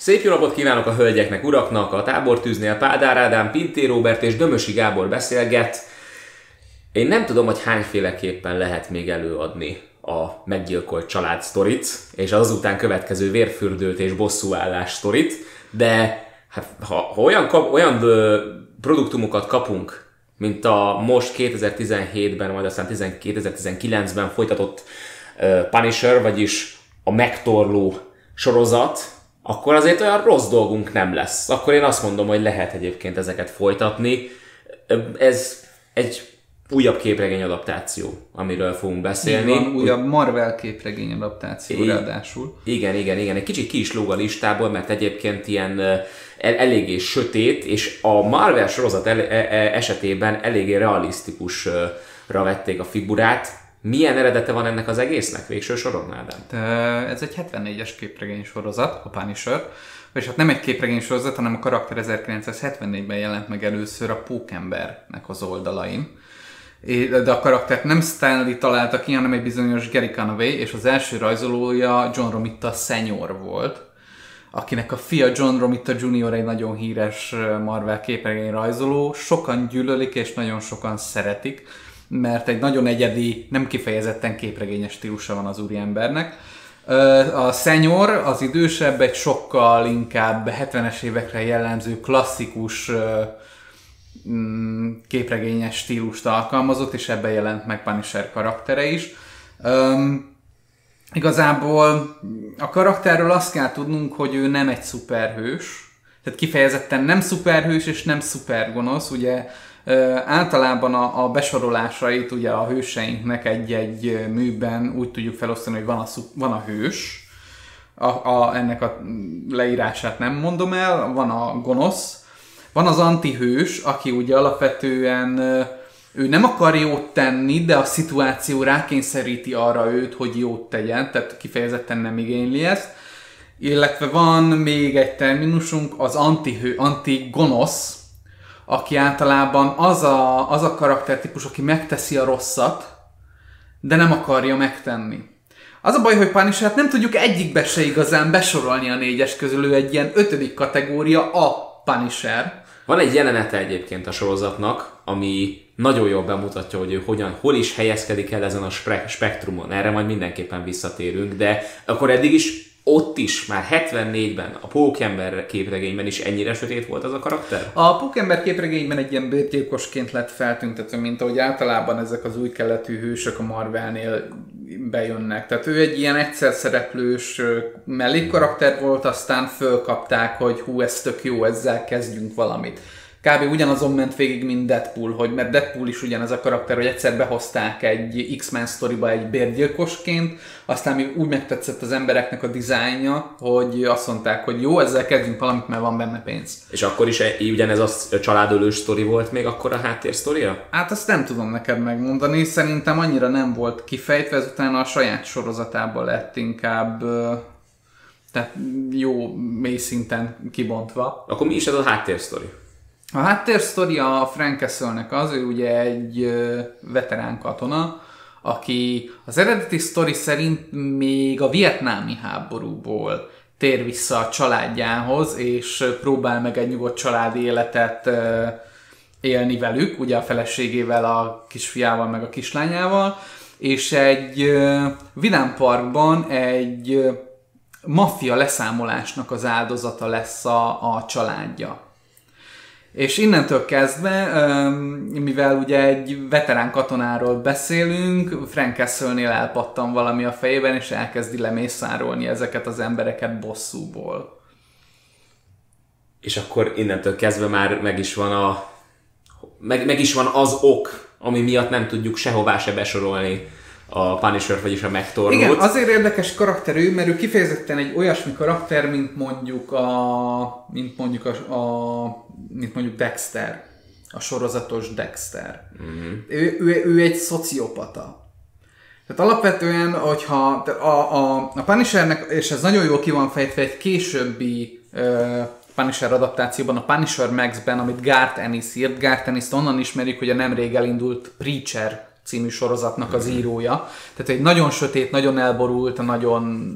Szép jó napot kívánok a hölgyeknek, uraknak, a tábortűznél Pádár Ádám, Pinté Robert és Dömösi Gábor beszélget. Én nem tudom, hogy hányféleképpen lehet még előadni a meggyilkolt család sztorit, és az azután következő vérfürdőt és bosszúállás sztorit, de hát, ha, ha olyan, kap, olyan ö, produktumokat kapunk, mint a most 2017-ben, majd aztán 2019-ben folytatott uh, Punisher, vagyis a megtorló sorozat, akkor azért olyan rossz dolgunk nem lesz. Akkor én azt mondom, hogy lehet egyébként ezeket folytatni. Ez egy újabb képregény adaptáció, amiről fogunk beszélni. Van, újabb Marvel képregény adaptáció I- ráadásul. Igen, igen, igen. Egy kicsit ki is lóg a listából, mert egyébként ilyen el, eléggé sötét, és a Marvel sorozat el, e, e, esetében eléggé realisztikusra vették a figurát. Milyen eredete van ennek az egésznek végső soron, Ádám? Ez egy 74-es képregény sorozat, a Punisher, és hát nem egy képregény sorozat, hanem a karakter 1974-ben jelent meg először a Pókembernek az oldalain. De a karaktert nem Stanley találta ki, hanem egy bizonyos Gary Conway, és az első rajzolója John Romita Senior volt, akinek a fia John Romita Jr. egy nagyon híres Marvel képregény rajzoló. Sokan gyűlölik, és nagyon sokan szeretik, mert egy nagyon egyedi, nem kifejezetten képregényes stílusa van az úriembernek. A Senior, az idősebb, egy sokkal inkább 70-es évekre jellemző klasszikus mm, képregényes stílust alkalmazott, és ebben jelent meg Punisher karaktere is. Igazából a karakterről azt kell tudnunk, hogy ő nem egy szuperhős, tehát kifejezetten nem szuperhős és nem szupergonosz, ugye általában a, a besorolásait ugye a hőseinknek egy-egy műben úgy tudjuk felosztani, hogy van a, van a hős, a, a, ennek a leírását nem mondom el, van a gonosz, van az antihős, aki ugye alapvetően ő nem akar jót tenni, de a szituáció rákényszeríti arra őt, hogy jót tegyen, tehát kifejezetten nem igényli ezt. Illetve van még egy terminusunk, az antihő, antigonosz, aki általában az a, az a karaktertípus, aki megteszi a rosszat, de nem akarja megtenni. Az a baj, hogy Punisher nem tudjuk egyikbe se igazán besorolni a négyes közül, ő egy ilyen ötödik kategória, a Punisher. Van egy jelenete egyébként a sorozatnak, ami nagyon jól bemutatja, hogy ő hogyan, hol is helyezkedik el ezen a spektrumon. Erre majd mindenképpen visszatérünk, de akkor eddig is ott is, már 74-ben, a Pókember képregényben is ennyire sötét volt az a karakter? A Pókember képregényben egy ilyen bőrgyilkosként lett feltüntetve, mint ahogy általában ezek az új keletű hősök a Marvelnél bejönnek. Tehát ő egy ilyen egyszer szereplős mellékkarakter volt, aztán fölkapták, hogy hú, ez tök jó, ezzel kezdjünk valamit. Kb. ugyanazon ment végig, mint Deadpool, hogy, mert Deadpool is ugyanez a karakter, hogy egyszer behozták egy X-Men sztoriba egy bérgyilkosként, aztán még úgy megtetszett az embereknek a dizájnja, hogy azt mondták, hogy jó, ezzel kezdjünk valamit, mert van benne pénz. És akkor is ugyanez a családölős sztori volt még akkor a háttérsztoria? Hát azt nem tudom neked megmondani, szerintem annyira nem volt kifejtve, ezután a saját sorozatában lett inkább tehát jó mély szinten kibontva. Akkor mi is ez a háttérsztori? A háttérsztori a Frank Castle-nek az, ő ugye egy veterán katona, aki az eredeti sztori szerint még a vietnámi háborúból tér vissza a családjához, és próbál meg egy nyugodt családi életet élni velük, ugye a feleségével, a kisfiával, meg a kislányával, és egy vidámparkban egy maffia leszámolásnak az áldozata lesz a, a családja. És innentől kezdve, mivel ugye egy veterán katonáról beszélünk, Frank Castle-nél elpattan valami a fejében, és elkezdi lemészárolni ezeket az embereket bosszúból. És akkor innentől kezdve már meg is van a meg, meg is van az ok, ami miatt nem tudjuk sehová se besorolni a Punisher, vagyis a megtorlót. Igen, azért érdekes karakter ő, mert ő kifejezetten egy olyasmi karakter, mint mondjuk a, mint mondjuk a, a mint mondjuk Dexter, a sorozatos Dexter. Uh-huh. Ő, ő, ő egy szociopata. Tehát alapvetően, hogyha a, a, a Punishernek, és ez nagyon jól ki van fejtve egy későbbi uh, Punisher adaptációban, a Punisher Max-ben, amit Garth Ennis írt. Garth Ennis-t onnan ismerjük, hogy a nemrég elindult Preacher című sorozatnak az írója. Tehát egy nagyon sötét, nagyon elborult, nagyon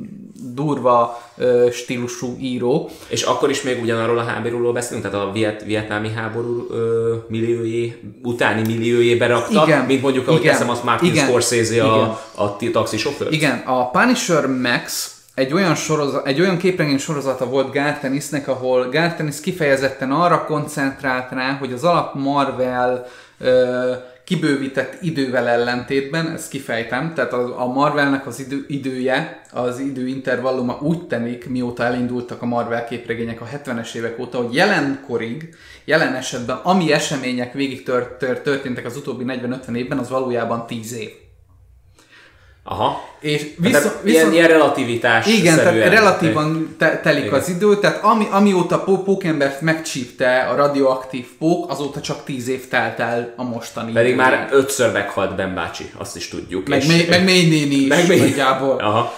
durva ö, stílusú író. És akkor is még ugyanarról a háborúról beszélünk, tehát a viet, vietnámi háború ö, milliójé, utáni milliójébe rakta, Igen. mint mondjuk, ahogy Igen. teszem azt Martin Igen. Scorsese Igen. a, a ti- taxisofőr. Igen, a Punisher Max egy olyan, sorozat, egy olyan képregény sorozata volt Gartenisnek, ahol Gartenis kifejezetten arra koncentrált rá, hogy az alap Marvel ö, kibővített idővel ellentétben, ezt kifejtem, tehát a, a Marvelnek az idő, idője, az időintervalluma úgy tenik, mióta elindultak a Marvel képregények a 70-es évek óta, hogy jelenkorig, jelen esetben, ami események végig tört, tört, történtek az utóbbi 40-50 évben, az valójában 10 év. Aha. És Viszont, viszont, ilyen, ilyen relativitás igen, tehát relatívan te- telik Igen. az idő, tehát ami, amióta Pó- Pókembert megcsípte a radioaktív pók, azóta csak tíz év telt el a mostani Pedig időig. már ötször meghalt Ben bácsi, azt is tudjuk. Meg, és, meg mély néni is meg nagyjából. Aha.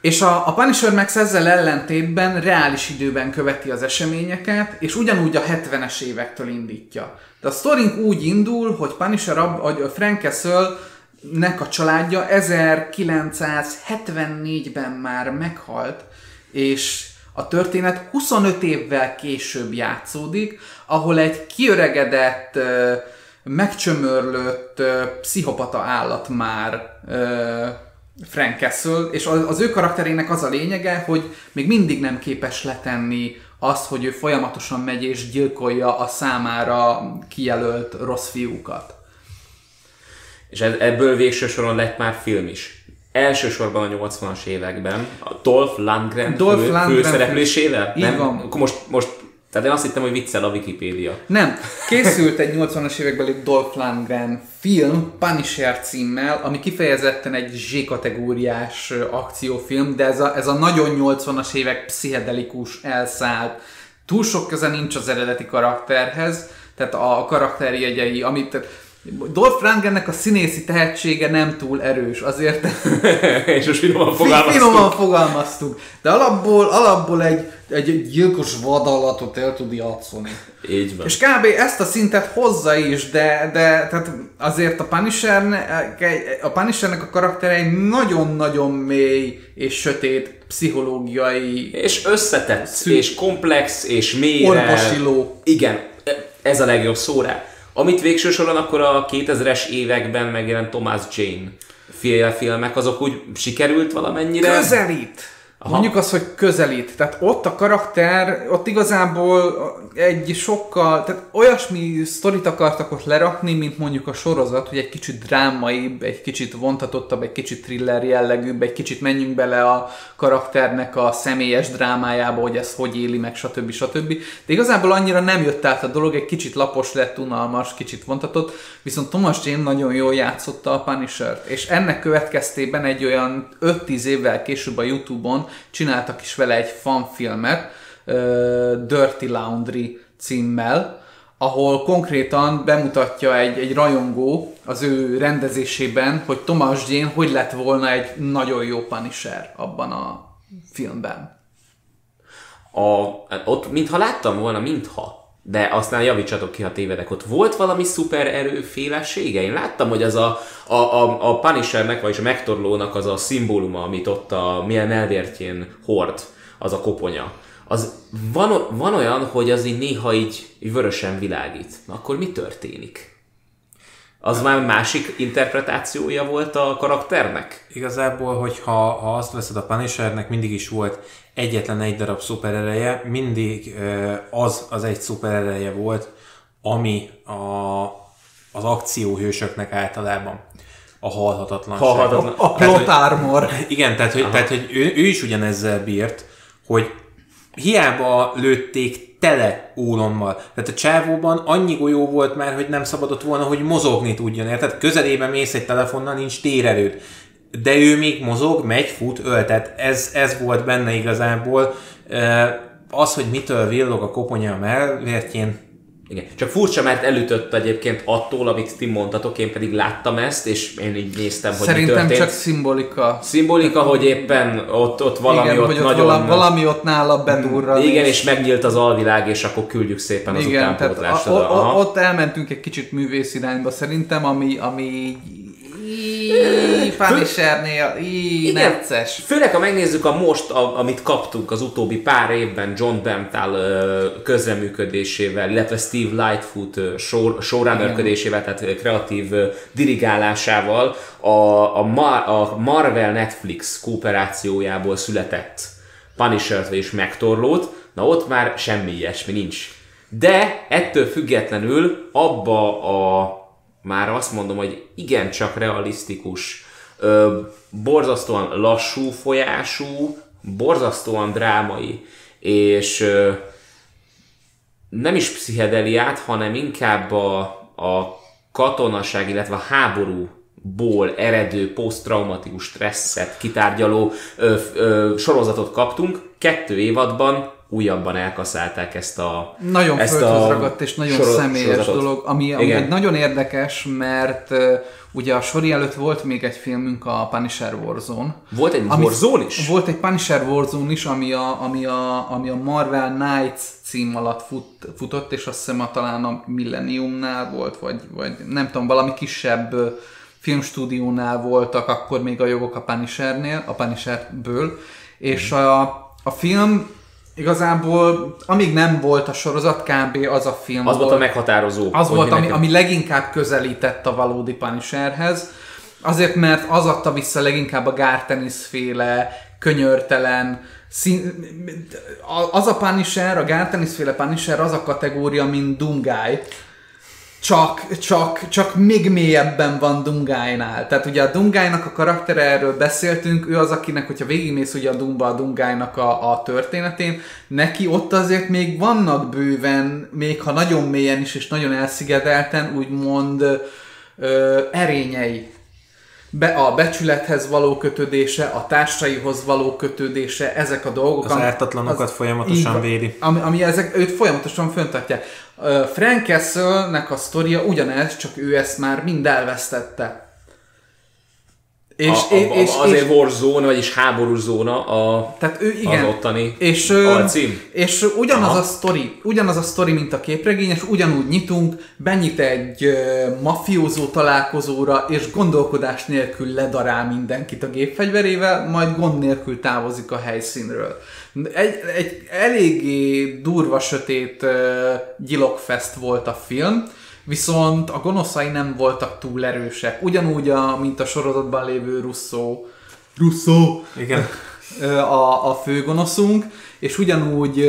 És a, a Punisher Max ezzel ellentétben reális időben követi az eseményeket, és ugyanúgy a 70-es évektől indítja. De a sztorink úgy indul, hogy Punisher, ab, hogy Frank Castle nek a családja 1974-ben már meghalt, és a történet 25 évvel később játszódik, ahol egy kiöregedett, megcsömörlött pszichopata állat már Frank Castle, és az ő karakterének az a lényege, hogy még mindig nem képes letenni azt, hogy ő folyamatosan megy és gyilkolja a számára kijelölt rossz fiúkat. És ez- ebből végső soron lett már film is. Elsősorban a 80-as években a Dolph Lundgren, Dolph fő, Lundgren főszereplésével? Így Nem? van. Akkor most, most, tehát én azt hittem, hogy viccel a Wikipédia. Nem, készült egy 80-as évekbeli Dolph Lundgren film, Punisher címmel, ami kifejezetten egy Z-kategóriás akciófilm, de ez a, ez a nagyon 80-as évek pszichedelikus, elszállt, túl sok köze nincs az eredeti karakterhez, tehát a karakterjegyei, amit tehát Dolph Lundgrennek a színészi tehetsége nem túl erős, azért és most finoman Fi- fogalmaztunk. Finoman fogalmaztunk. De alapból, alapból egy, egy gyilkos vadallatot el tud játszani. Így van. És kb. ezt a szintet hozza is, de, de tehát azért a Punisher, a Punishernek a karaktere egy nagyon-nagyon mély és sötét pszichológiai És összetett, Szű- és komplex, és mélyre. Orvosiló. Igen, ez a legjobb szó rá. Amit végső soron akkor a 2000-es években megjelent Thomas Jane féle filmek, azok úgy sikerült valamennyire? Közelít! Aha. Mondjuk azt, hogy közelít. Tehát ott a karakter, ott igazából egy sokkal, tehát olyasmi sztorit akartak ott lerakni, mint mondjuk a sorozat, hogy egy kicsit drámaibb, egy kicsit vontatottabb, egy kicsit thriller jellegűbb, egy kicsit menjünk bele a karakternek a személyes drámájába, hogy ez hogy éli meg, stb. stb. De igazából annyira nem jött át a dolog, egy kicsit lapos lett, unalmas, kicsit vontatott, viszont Thomas Jane nagyon jól játszotta a Punisher-t, és ennek következtében egy olyan 5-10 évvel később a Youtube-on csináltak is vele egy fanfilmet, Dirty Laundry címmel, ahol konkrétan bemutatja egy, egy rajongó az ő rendezésében, hogy Thomas Jane hogy lett volna egy nagyon jó Punisher abban a filmben. A, ott mintha láttam volna, mintha. De aztán javítsatok ki, ha tévedek. Ott volt valami szuper erőfélessége? Én láttam, hogy az a, a, a, a Punishernek, vagyis a megtorlónak az a szimbóluma, amit ott a milyen elvértjén hord, az a koponya. Az van, van olyan, hogy az így néha így vörösen világít. Na, akkor mi történik? Az már másik interpretációja volt a karakternek? Igazából, hogyha ha azt veszed a Punishernek, mindig is volt egyetlen egy darab szuperereje, mindig az az egy szuperereje volt, ami a, az akcióhősöknek általában a halhatatlanság. Halhatatlan. A Tehát, plot armor. Igen, tehát hogy, tehát, hogy ő, ő is ugyanezzel bírt, hogy hiába lőtték tele ólommal. Tehát a csávóban annyi golyó volt már, hogy nem szabadott volna, hogy mozogni tudjon. Érted? Közelébe mész egy telefonnal, nincs térerőd. De ő még mozog, megy, fut, öl. Tehát ez, ez volt benne igazából. Az, hogy mitől villog a koponya a mellvértjén, Igen. Csak furcsa, mert elütött egyébként attól, amit ti mondtatok, én pedig láttam ezt, és én így néztem, hogy mi Szerintem történt. csak szimbolika. Szimbolika, hogy éppen ott, ott valami Igen, ott hogy ott nagyon... valami, valami ott nála bedurran. igen, és megnyílt az alvilág, és akkor küldjük szépen az Igen, tehát utánpótlást. a, oda. o, Aha. o, ott elmentünk egy kicsit művész irányba szerintem, ami, ami Íííí, Punishernél, íííí, necces. Főleg, ha megnézzük a most, a, amit kaptunk az utóbbi pár évben John Berntal közreműködésével, illetve Steve Lightfoot show, showrunnerködésével, tehát kreatív dirigálásával a, a, Mar, a Marvel Netflix kooperációjából született Punisher-t és megtorlót, na ott már semmi ilyesmi nincs. De ettől függetlenül abba a már azt mondom, hogy igencsak realisztikus, ö, borzasztóan lassú folyású, borzasztóan drámai, és ö, nem is pszichedeliát, hanem inkább a, a katonaság, illetve a háborúból eredő posztraumatikus stresszet kitárgyaló ö, ö, sorozatot kaptunk. Kettő évadban újabban elkaszálták ezt a Nagyon ezt földhöz ragadt és nagyon soro- személyes sorozatot. dolog, ami, ami egy nagyon érdekes, mert uh, ugye a sori előtt volt még egy filmünk, a Punisher Warzone. Volt egy Ami- Warzone is? Volt egy Punisher Warzone is, ami a, ami a, ami a Marvel Knights cím alatt fut, futott, és azt hiszem a, talán a Millenniumnál volt, vagy, vagy nem tudom, valami kisebb filmstúdiónál voltak akkor még a jogok a Punishernél, a Punisherből, és a, a film igazából, amíg nem volt a sorozat, kb. az a film Az volt a volt, meghatározó. az volt, ami, ami leginkább közelített a valódi Punisherhez. Azért, mert az adta vissza leginkább a Gartenis féle, könyörtelen, szín... a- az a Punisher, a Gartenis féle Punisher az a kategória, mint Dungály. Csak, csak, csak még mélyebben van Dungájnál. Tehát ugye a Dungájnak a karaktere, erről beszéltünk, ő az, akinek, hogyha végigmész ugye a Dumba a Dungájnak a, a történetén, neki ott azért még vannak bőven, még ha nagyon mélyen is, és nagyon elszigetelten, úgymond ö, erényei. Be, a becsülethez való kötődése, a társaihoz való kötődése, ezek a dolgok. Az ami- ártatlanokat folyamatosan így védi. Ami, ami ezek, őt folyamatosan föntartják. Frank Castle-nek a sztoria ugyanez, csak ő ezt már mind elvesztette. És, a, a, a, és, azért és, Warzone, vagyis háborús zóna a, tehát ő igen. az ottani És, alcím. és ugyanaz Aha. a sztori, ugyanaz a sztori, mint a képregény, és ugyanúgy nyitunk, benyit egy ö, mafiózó találkozóra, és gondolkodás nélkül ledarál mindenkit a gépfegyverével, majd gond nélkül távozik a helyszínről. Egy, egy eléggé durva, sötét ö, gyilokfest volt a film, viszont a gonoszai nem voltak túl erősek. Ugyanúgy, a, mint a sorozatban lévő Russo, Russo Igen. a, a főgonoszunk, és ugyanúgy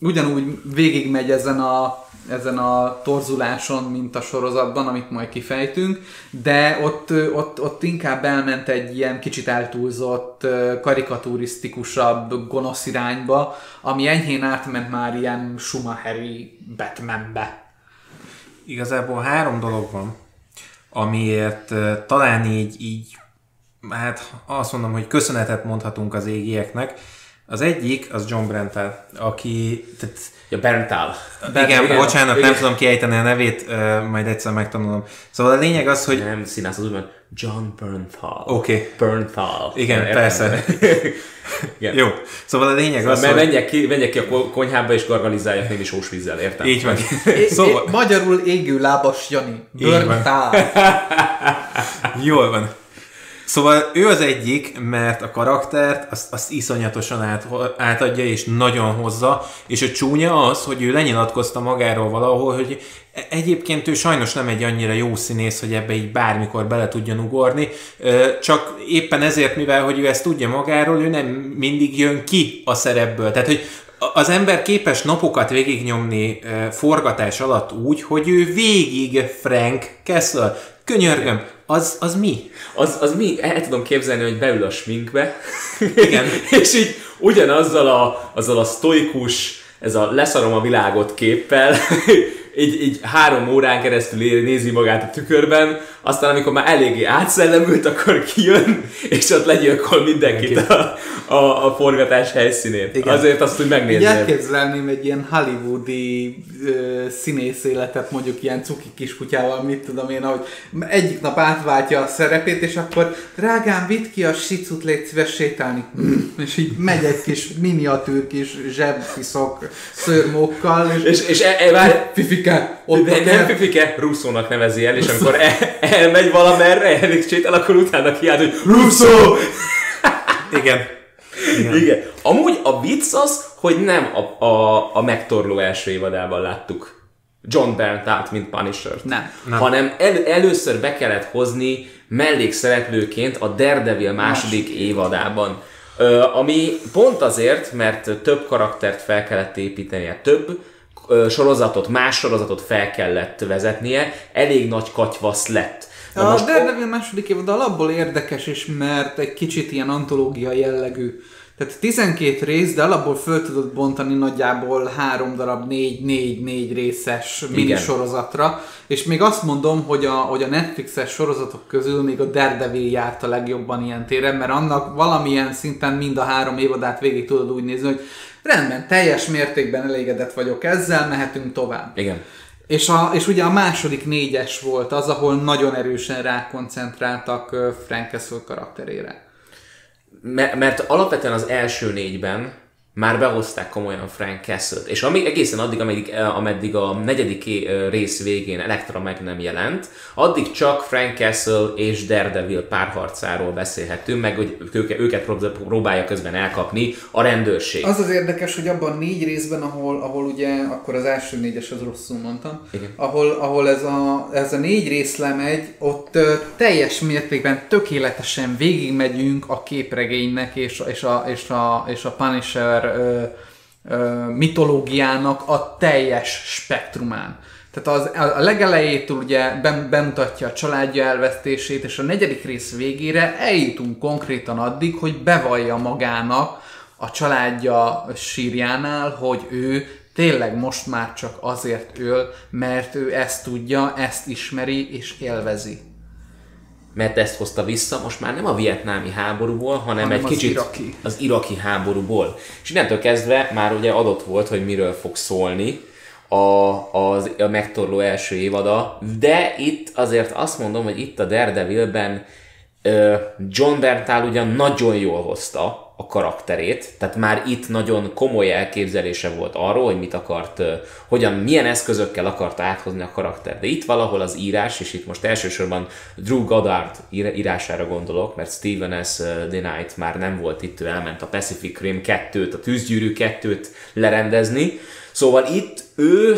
ugyanúgy végigmegy ezen a, ezen a torzuláson, mint a sorozatban, amit majd kifejtünk, de ott, ott, ott inkább elment egy ilyen kicsit eltúlzott, karikaturisztikusabb gonosz irányba, ami enyhén átment már ilyen Schumacheri Batmanbe. Igazából három dolog van, amiért talán így, így, hát azt mondom, hogy köszönetet mondhatunk az égieknek. Az egyik, az John Brental, aki, tehát Ja, Berntal. igen, igen, bocsánat, igen. nem tudom kiejteni a nevét, uh, majd egyszer megtanulom. Szóval a lényeg az, hogy Nem, színász az úgy van, John Bernthal. Oké. Okay. Bernthal. Igen, Értem. persze. Igen. Jó, szóval a lényeg az, Mert hogy... menjek ki, menjek ki a ko- konyhába és gargalizáljak némi sós vízzel, értem? Így van. É, szóval, é, magyarul égő lábas Jani. Börntál. Jól van. Szóval ő az egyik, mert a karaktert azt, azt iszonyatosan át, átadja és nagyon hozza, és a csúnya az, hogy ő lenyilatkozta magáról valahol, hogy e- egyébként ő sajnos nem egy annyira jó színész, hogy ebbe így bármikor bele tudjon ugorni, csak éppen ezért, mivel hogy ő ezt tudja magáról, ő nem mindig jön ki a szerepből. Tehát, hogy az ember képes napokat végignyomni forgatás alatt úgy, hogy ő végig Frank Kessler. Könyörgöm, az, az mi? Az, az mi? El tudom képzelni, hogy beül a sminkbe, Igen. és így ugyanazzal a, azzal a sztoikus, ez a leszarom a világot képpel, így, így három órán keresztül nézi magát a tükörben, aztán amikor már eléggé átszellemült, akkor kijön, és ott legyilkol mindenkit a, a, a forgatás helyszínén. Igen. Azért azt, hogy megnézni. elképzelném egy ilyen hollywoodi ö, színész életet, mondjuk ilyen cuki kiskutyával, mit tudom én, ahogy egyik nap átváltja a szerepét, és akkor drágám, vidd ki a sicut, légy szíves sétálni. És így megy egy kis miniatűr kis zsebfiszok szörmókkal, és, És, és e, e, várj, Fifi Fifike, ott De nem Fifike, Russo-nak nevezi el, és amikor el, elmegy valamerre, elég sétál, akkor utána kiált, hogy Russo! Igen. Igen. Igen. Amúgy a vicc az, hogy nem a, a, a megtorló első évadában láttuk John Bernthal, mint punisher Nem. Nem. hanem el, először be kellett hozni mellékszereplőként a Daredevil második évadában. Ö, ami pont azért, mert több karaktert fel kellett építenie, több ö, sorozatot, más sorozatot fel kellett vezetnie, elég nagy katyvasz lett. Na A Daredevil második évad alapból érdekes is, mert egy kicsit ilyen antológia jellegű. Tehát 12 rész, de alapból föl tudod bontani nagyjából három darab négy-négy-négy részes minisorozatra, és még azt mondom, hogy a, hogy a Netflixes sorozatok közül még a Daredevil járt a legjobban ilyen téren, mert annak valamilyen szinten mind a három évadát végig tudod úgy nézni, hogy rendben, teljes mértékben elégedett vagyok ezzel, mehetünk tovább. Igen. És, a, és ugye a második négyes volt az, ahol nagyon erősen rákoncentráltak Frank Castle karakterére. Mert, mert alapvetően az első négyben már behozták komolyan Frank Castle-t, és ami, egészen addig, ameddig, eh, ameddig a negyedik é- rész végén Elektra meg nem jelent, addig csak Frank Castle és Daredevil párharcáról beszélhetünk, meg hogy őke, őket prób- próbálja közben elkapni a rendőrség. Az az érdekes, hogy abban négy részben, ahol, ahol ugye, akkor az első négyes, az rosszul mondtam, Igen. ahol, ahol ez, a, ez a négy rész lemegy, ott ö, teljes mértékben tökéletesen végigmegyünk a képregénynek és, a- és, a, és, a, és a Punisher ö, ö, mitológiának a teljes spektrumán. Tehát az, a legelejétől ugye bem- bemutatja a családja elvesztését, és a negyedik rész végére eljutunk konkrétan addig, hogy bevallja magának a családja sírjánál, hogy ő tényleg most már csak azért öl, mert ő ezt tudja, ezt ismeri és élvezi. Mert ezt hozta vissza most már nem a vietnámi háborúból, hanem, Hanem egy az kicsit iraki. az iraki háborúból. És innentől kezdve már ugye adott volt, hogy miről fog szólni a, az, a megtorló első évada, de itt azért azt mondom, hogy itt a Daredevilben John Berntal ugyan nagyon jól hozta a karakterét, tehát már itt nagyon komoly elképzelése volt arról, hogy mit akart, hogyan, milyen eszközökkel akart áthozni a karakter. De itt valahol az írás, és itt most elsősorban Drew Goddard ír- írására gondolok, mert Steven S. Knight már nem volt itt, ő elment a Pacific Rim 2-t, a Tűzgyűrű 2-t lerendezni. Szóval itt ő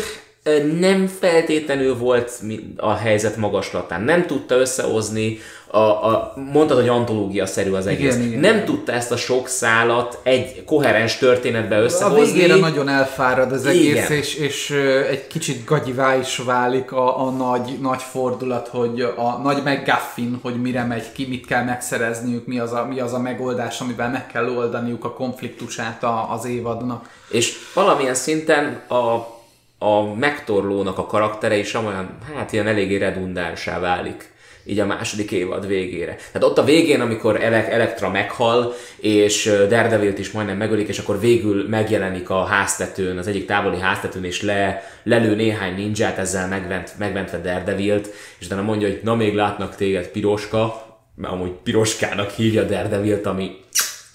nem feltétlenül volt a helyzet magaslatán, nem tudta összehozni, a, a, mondtad, hogy antológia-szerű az egész. Igen, igen, nem igen. tudta ezt a sok szálat egy koherens történetbe A összehozni. végére nagyon elfárad az egész, Igen. és, és ö, egy kicsit gagyivá is válik a, a nagy, nagy fordulat, hogy a nagy McGuffin, hogy mire megy ki, mit kell megszerezniük, mi az a, mi az a megoldás, amivel meg kell oldaniuk a konfliktusát a, az évadnak. És valamilyen szinten a, a megtorlónak a karaktere is olyan, hát ilyen eléggé redundánsá válik így a második évad végére. Tehát ott a végén, amikor Ele- Elektra meghal, és Daredevilt is majdnem megölik, és akkor végül megjelenik a háztetőn, az egyik távoli háztetőn, és le, lelő néhány ninját, ezzel megvent, megmentve Daredevilt, és utána mondja, hogy na még látnak téged piroska, mert amúgy piroskának hívja Daredevilt, ami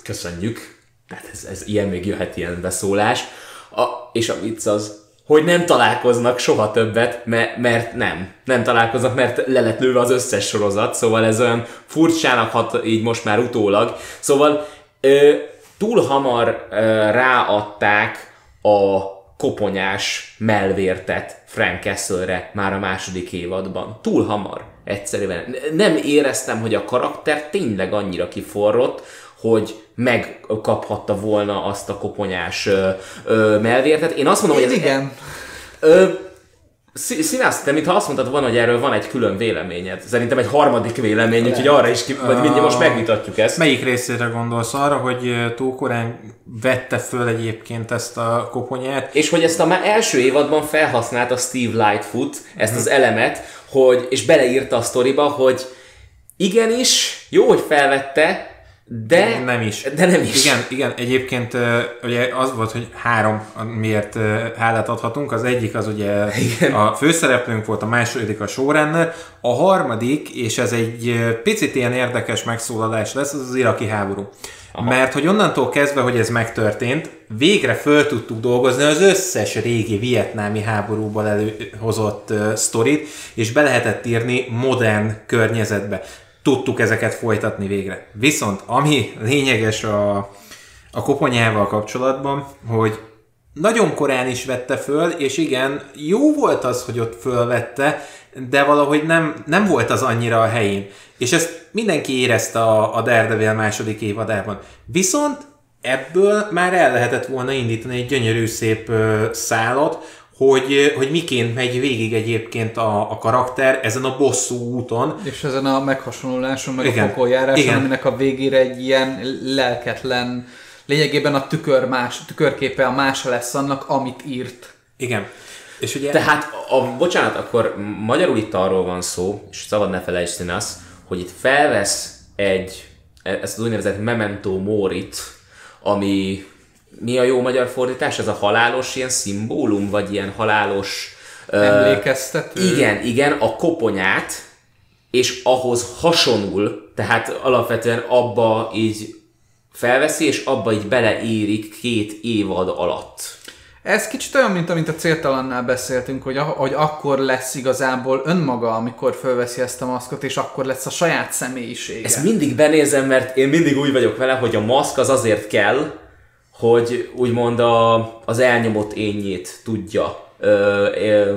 köszönjük, tehát ez, ez ilyen még jöhet ilyen beszólás. A, és a vicc az, hogy nem találkoznak soha többet, mert, nem. Nem találkoznak, mert le lett lőve az összes sorozat, szóval ez olyan furcsának hat így most már utólag. Szóval ö, túl hamar ö, ráadták a koponyás melvértet Frank Castle-re már a második évadban. Túl hamar, egyszerűen. Nem éreztem, hogy a karakter tényleg annyira kiforrott, hogy megkaphatta volna azt a koponyás ö, ö, melvértet. Én azt mondom, hogy ez, igen. Ö, Szí- Színász, te mintha azt mondtad volna, hogy erről van egy külön véleményed. Szerintem egy harmadik vélemény, úgyhogy arra is ki, vagy mindjárt most megvitatjuk ezt. Melyik részére gondolsz? Arra, hogy túl korán vette föl egyébként ezt a koponyát? És hogy ezt a már első évadban felhasználta Steve Lightfoot, ezt az elemet, hogy, és beleírta a sztoriba, hogy igenis, jó, hogy felvette, de Nem is. De nem is. Igen, igen, egyébként ugye az volt, hogy három, miért hálát adhatunk. Az egyik az ugye Igen. a főszereplőnk volt, a második a showrunner, a harmadik, és ez egy picit ilyen érdekes megszólalás lesz, az az iraki háború. Aha. Mert hogy onnantól kezdve, hogy ez megtörtént, végre föl tudtuk dolgozni az összes régi vietnámi háborúból előhozott uh, sztorit, és be lehetett írni modern környezetbe. Tudtuk ezeket folytatni végre. Viszont ami lényeges a, a koponyával kapcsolatban, hogy nagyon korán is vette föl, és igen, jó volt az, hogy ott fölvette, de valahogy nem, nem volt az annyira a helyén. És ezt mindenki érezte a, a Daredevil második évadában. Viszont ebből már el lehetett volna indítani egy gyönyörű szép ö, szálat, hogy, hogy miként megy végig egyébként a, a karakter ezen a bosszú úton. És ezen a meghasonluláson, meg Igen. a pokoljáráson, aminek a végére egy ilyen lelketlen, lényegében a tükör más, tükörképe a mása lesz annak, amit írt. Igen. És ugye... Tehát, a, bocsánat, akkor magyarul itt arról van szó, és szabad ne felejtsd azt, hogy itt felvesz egy, ezt az úgynevezett memento morit, ami mi a jó magyar fordítás? Ez a halálos ilyen szimbólum, vagy ilyen halálos... Emlékeztető? Uh, igen, igen, a koponyát, és ahhoz hasonul, tehát alapvetően abba így felveszi, és abba így beleérik két évad alatt. Ez kicsit olyan, mint amint a céltalannál beszéltünk, hogy, hogy akkor lesz igazából önmaga, amikor fölveszi ezt a maszkot, és akkor lesz a saját személyisége. Ezt mindig benézem, mert én mindig úgy vagyok vele, hogy a maszk az azért kell, hogy úgymond a, az elnyomott ényét tudja ö, ö,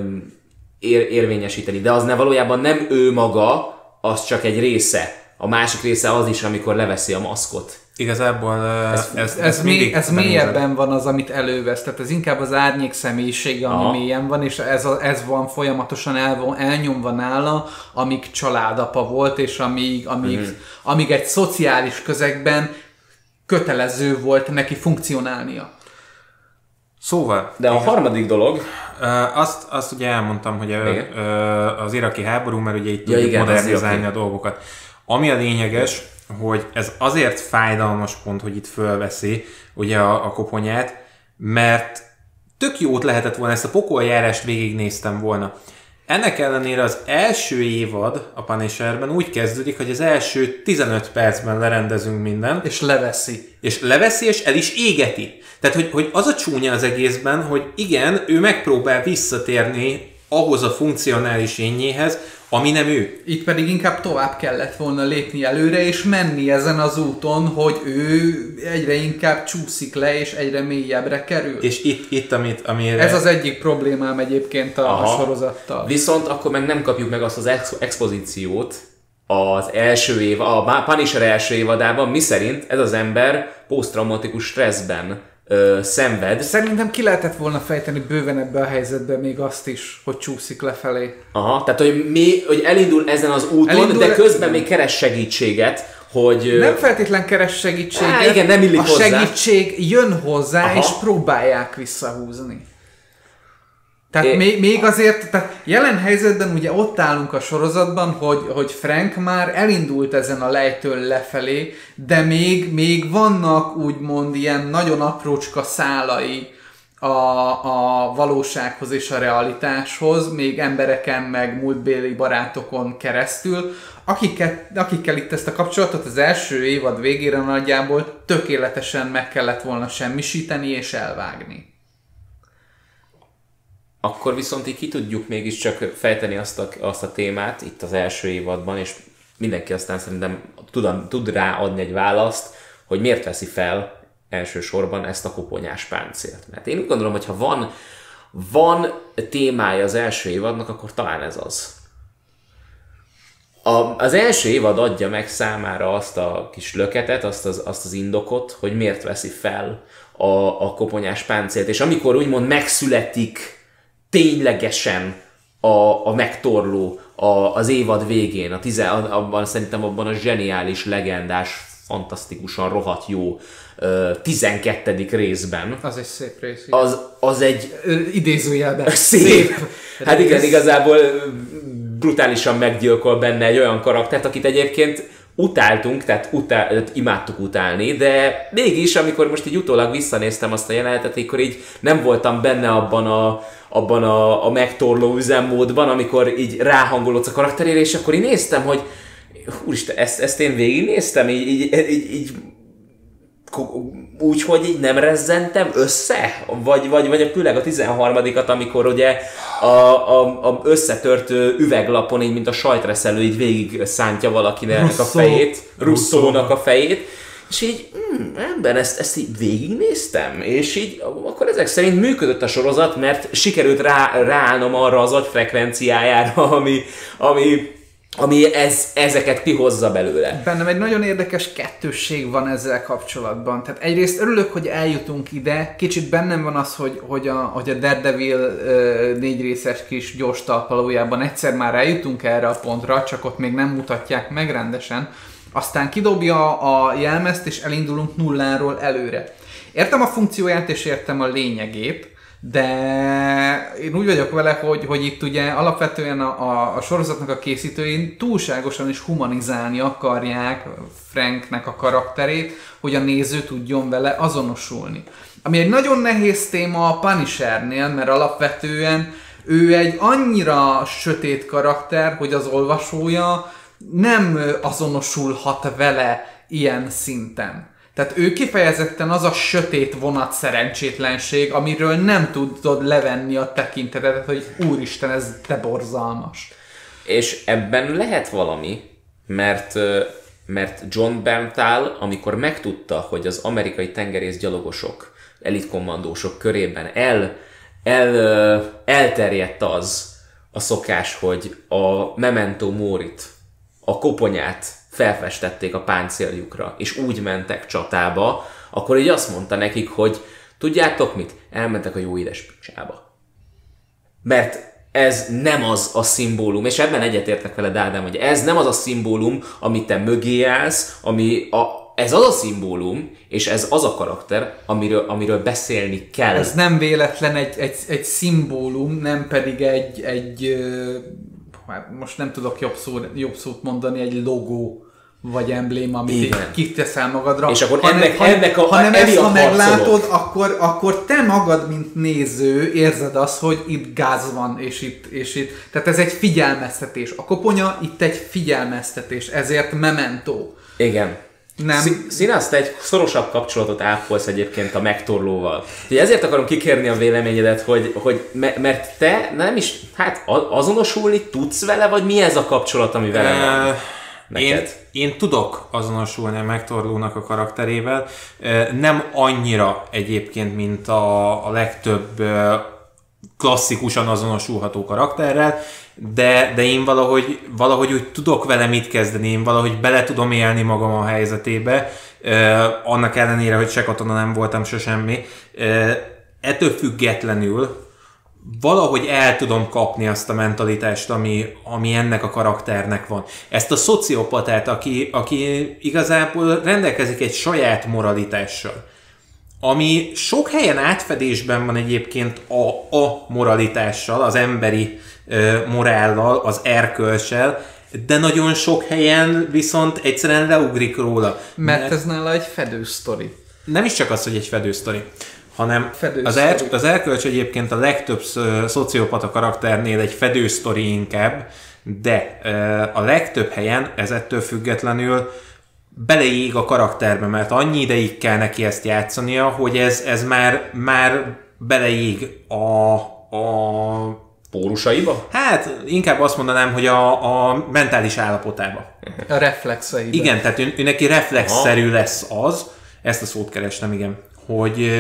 ér, érvényesíteni. De az ne valójában nem ő maga, az csak egy része. A másik része az is, amikor leveszi a maszkot. Igazából ez, ez, ez, ez, mély, ez mélyebben van az, amit elővesz, tehát ez inkább az árnyék személyisége, ami Aha. mélyen van, és ez, a, ez van folyamatosan el, elnyomva nála, amíg családapa volt, és amíg, amíg, mm-hmm. amíg egy szociális közegben kötelező volt neki funkcionálnia. Szóval... De a harmadik dolog... Azt, azt ugye elmondtam, hogy igen. az iraki háború, mert ugye itt ja, tudjuk modernizálni a dolgokat. Ami a lényeges, hogy ez azért fájdalmas pont, hogy itt fölveszi ugye a, a koponyát, mert tök jót lehetett volna, ezt a pokoljárást végignéztem volna. Ennek ellenére az első évad a Punisherben úgy kezdődik, hogy az első 15 percben lerendezünk mindent. És leveszi. És leveszi, és el is égeti. Tehát, hogy, hogy az a csúnya az egészben, hogy igen, ő megpróbál visszatérni ahhoz a funkcionális énjéhez, ami nem ő. Itt pedig inkább tovább kellett volna lépni előre, és menni ezen az úton, hogy ő egyre inkább csúszik le, és egyre mélyebbre kerül. És itt, itt amit, amire... Ez az egyik problémám egyébként a, a sorozattal. Viszont akkor meg nem kapjuk meg azt az ex- expozíciót, az első év, a Punisher első évadában, mi szerint ez az ember posztraumatikus stresszben ö, szenved. Szerintem ki lehetett volna fejteni bőven ebbe a helyzetbe még azt is, hogy csúszik lefelé. Aha, tehát hogy, mi, hogy elindul ezen az úton, elindul de közben még keres segítséget, hogy... Nem feltétlen keres segítséget, á, igen, nem illik a hozzá. segítség jön hozzá, Aha. és próbálják visszahúzni. Tehát é, még, még azért, tehát jelen helyzetben ugye ott állunk a sorozatban, hogy, hogy Frank már elindult ezen a lejtőn lefelé, de még, még vannak úgymond ilyen nagyon aprócska szálai a, a valósághoz és a realitáshoz, még embereken, meg múltbéli barátokon keresztül, akiket, akikkel itt ezt a kapcsolatot az első évad végére nagyjából tökéletesen meg kellett volna semmisíteni és elvágni akkor viszont így ki tudjuk mégiscsak fejteni azt a, azt a témát itt az első évadban, és mindenki aztán szerintem tud, tud rá adni egy választ, hogy miért veszi fel elsősorban ezt a koponyás páncélt. Mert én úgy gondolom, hogy ha van, van témája az első évadnak, akkor talán ez az. A, az első évad adja meg számára azt a kis löketet, azt az, azt az indokot, hogy miért veszi fel a, a koponyás páncélt. És amikor úgymond megszületik ténylegesen a, a megtorló a, az évad végén, a tize, abban szerintem abban a zseniális, legendás, fantasztikusan rohadt jó uh, 12. részben. Az egy szép rész. Az, az egy... Idézőjelben. Szép. szép hát igen, igazából brutálisan meggyilkol benne egy olyan karaktert, akit egyébként utáltunk, tehát, utál, tehát imádtuk utálni, de mégis, amikor most így utólag visszanéztem azt a jelenetet, akkor így nem voltam benne abban a, abban a, a megtorló üzemmódban, amikor így ráhangolódsz a karakterére, és akkor én néztem, hogy úristen, ezt, ezt én végignéztem, így, így, így, így úgy, hogy így nem rezzentem össze? Vagy, vagy, vagy főleg a 13-at, amikor ugye a, a, a összetört üveglapon, így mint a sajtreszelő, így végig szántja valakinek a Russo. fejét, Russzónak a fejét, és így, hm, ember, ezt, ezt így végignéztem, és így akkor ezek szerint működött a sorozat, mert sikerült rá, ráállnom arra az agyfrekvenciájára, ami, ami, ami ez, ezeket kihozza belőle. Bennem egy nagyon érdekes kettősség van ezzel kapcsolatban. Tehát egyrészt örülök, hogy eljutunk ide, kicsit bennem van az, hogy, hogy, a, hogy a Daredevil négy részes kis gyors talpalójában egyszer már eljutunk erre a pontra, csak ott még nem mutatják meg rendesen. Aztán kidobja a jelmezt, és elindulunk nulláról előre. Értem a funkcióját, és értem a lényegét, de én úgy vagyok vele, hogy, hogy itt ugye alapvetően a, a, a sorozatnak a készítői túlságosan is humanizálni akarják Franknek a karakterét, hogy a néző tudjon vele azonosulni. Ami egy nagyon nehéz téma a Punishernél, mert alapvetően ő egy annyira sötét karakter, hogy az olvasója nem azonosulhat vele ilyen szinten. Tehát ő kifejezetten az a sötét vonat szerencsétlenség, amiről nem tudod levenni a tekintetedet, hogy úristen, ez te borzalmas. És ebben lehet valami, mert, mert John Berntal, amikor megtudta, hogy az amerikai tengerészgyalogosok, elitkommandósok körében el, el, elterjedt az a szokás, hogy a Memento Morit, a koponyát felfestették a páncéljukra, és úgy mentek csatába, akkor így azt mondta nekik, hogy tudjátok mit? Elmentek a jó édes picsába mert ez nem az a szimbólum, és ebben egyetértek veled, Ádám, hogy ez nem az a szimbólum, amit te mögé állsz, ami a, ez az a szimbólum, és ez az a karakter, amiről, amiről beszélni kell. Ez nem véletlen egy, egy, egy szimbólum, nem pedig egy, egy hát most nem tudok jobb, szó, jobb szót mondani, egy logó vagy embléma, amit Igen. kiteszel magadra. És akkor hanem, ennek- hanem, ennek a- hanem ezt, ha meglátod, akkor, akkor te magad, mint néző, érzed azt, hogy itt gáz van, és itt, és itt. Tehát ez egy figyelmeztetés. A koponya itt egy figyelmeztetés, ezért memento. Igen. Nem. Szí- Színasz, te egy szorosabb kapcsolatot ápolsz egyébként a megtorlóval. Úgyhogy ezért akarom kikérni a véleményedet, hogy, hogy me- mert te nem is, hát azonosulni tudsz vele, vagy mi ez a kapcsolat, ami vele van? Én, én tudok azonosulni a megtorlónak a karakterével, nem annyira egyébként, mint a, a legtöbb klasszikusan azonosulható karakterrel, de, de én valahogy, valahogy úgy tudok vele mit kezdeni, én valahogy bele tudom élni magam a helyzetébe, annak ellenére, hogy se katona nem voltam, se semmi. Ettől függetlenül valahogy el tudom kapni azt a mentalitást, ami, ami ennek a karakternek van. Ezt a szociopatát, aki, aki igazából rendelkezik egy saját moralitással, ami sok helyen átfedésben van egyébként a, a moralitással, az emberi ö, morállal, az erkölcsel, de nagyon sok helyen viszont egyszerűen leugrik róla. Mert ez nála egy fedő sztori. Nem is csak az, hogy egy fedősztori, hanem Fedősztori. az, er, az erkölcs egyébként a legtöbb sz- szociopata karakternél egy fedősztori inkább, de a legtöbb helyen ez ettől függetlenül beleég a karakterbe, mert annyi ideig kell neki ezt játszania, hogy ez, ez már, már beleég a, a Pórusaiba? Hát inkább azt mondanám, hogy a, a mentális állapotába. A reflexeiben. Igen, tehát ő, ő neki reflexzerű lesz az, ezt a szót kerestem, igen, hogy,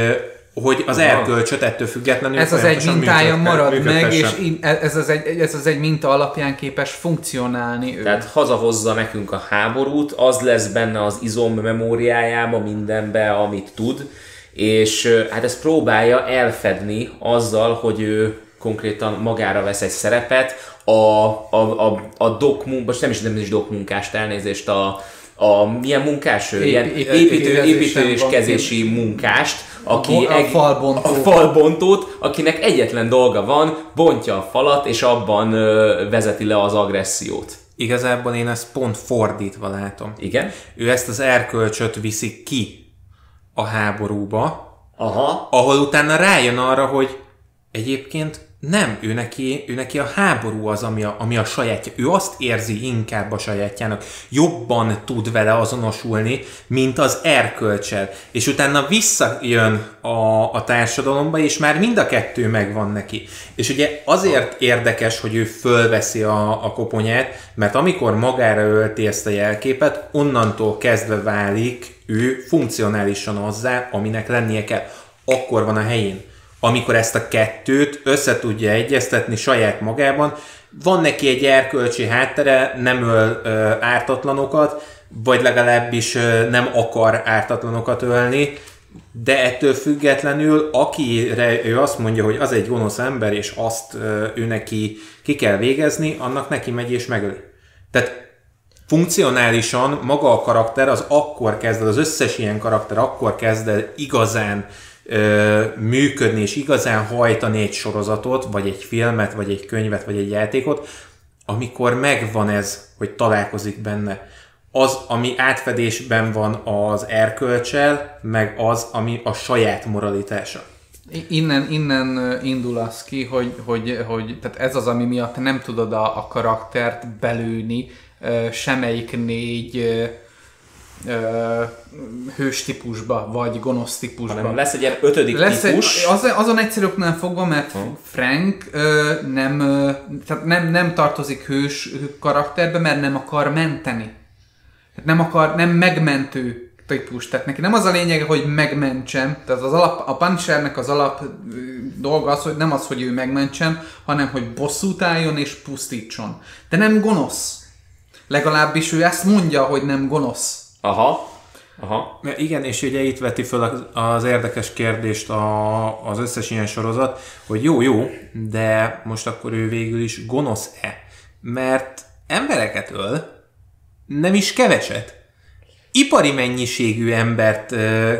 hogy az erkölcsöt ettől függetlenül Ez az egy mintája marad meg, és in- ez az egy, ez az egy minta alapján képes funkcionálni ő. Tehát hazahozza nekünk a háborút, az lesz benne az izom memóriájába, mindenbe, amit tud, és hát ezt próbálja elfedni azzal, hogy ő konkrétan magára vesz egy szerepet, a, a, a, a dok most nem is nem is dok munkást, elnézést, a, a milyen munkás ő? Ilyen építő, építő építkezésen és kezési munkást, aki a eg- falbontó. a falbontót, akinek egyetlen dolga van, bontja a falat, és abban ö, vezeti le az agressziót. Igazából én ezt pont fordítva látom. Igen? Ő ezt az erkölcsöt viszi ki a háborúba, Aha. ahol utána rájön arra, hogy egyébként Nem, ő neki, ő neki a háború az, ami a, ami a sajátja. Ő azt érzi inkább a sajátjának. Jobban tud vele azonosulni, mint az erkölcsel. És utána visszajön a, a társadalomba, és már mind a kettő megvan neki. És ugye azért érdekes, hogy ő fölveszi a, a koponyát, mert amikor magára ölti ezt a jelképet, onnantól kezdve válik ő funkcionálisan azzá, aminek lennie kell. Akkor van a helyén amikor ezt a kettőt össze tudja egyeztetni saját magában, van neki egy erkölcsi háttere, nem öl ö, ártatlanokat, vagy legalábbis ö, nem akar ártatlanokat ölni, de ettől függetlenül, akire ő azt mondja, hogy az egy gonosz ember, és azt ő neki ki kell végezni, annak neki megy és megöli. Tehát funkcionálisan maga a karakter az akkor kezd, az összes ilyen karakter akkor kezd el igazán működni és igazán hajtani egy sorozatot, vagy egy filmet, vagy egy könyvet, vagy egy játékot, amikor megvan ez, hogy találkozik benne. Az, ami átfedésben van az erkölcsel, meg az, ami a saját moralitása. Innen, innen indul az ki, hogy, hogy, hogy tehát ez az, ami miatt nem tudod a, a karaktert belőni, semmelyik négy ö, hős típusba, vagy gonosz típusba. Hanem lesz egy ilyen ötödik lesz típus. Egy, az, azon egyszerűknál fogva, mert hmm. Frank ö, nem, ö, tehát nem, nem tartozik hős karakterbe, mert nem akar menteni. Nem akar, nem megmentő típus. Tehát neki nem az a lényege, hogy megmentsem. Tehát az alap, a Punishernek az alap dolga az, hogy nem az, hogy ő megmentsen, hanem hogy bosszút álljon és pusztítson. De nem gonosz. Legalábbis ő ezt mondja, hogy nem gonosz. Aha. Aha. Igen, és ugye itt veti fel az, érdekes kérdést a, az összes ilyen sorozat, hogy jó, jó, de most akkor ő végül is gonosz-e? Mert embereket öl, nem is keveset. Ipari mennyiségű embert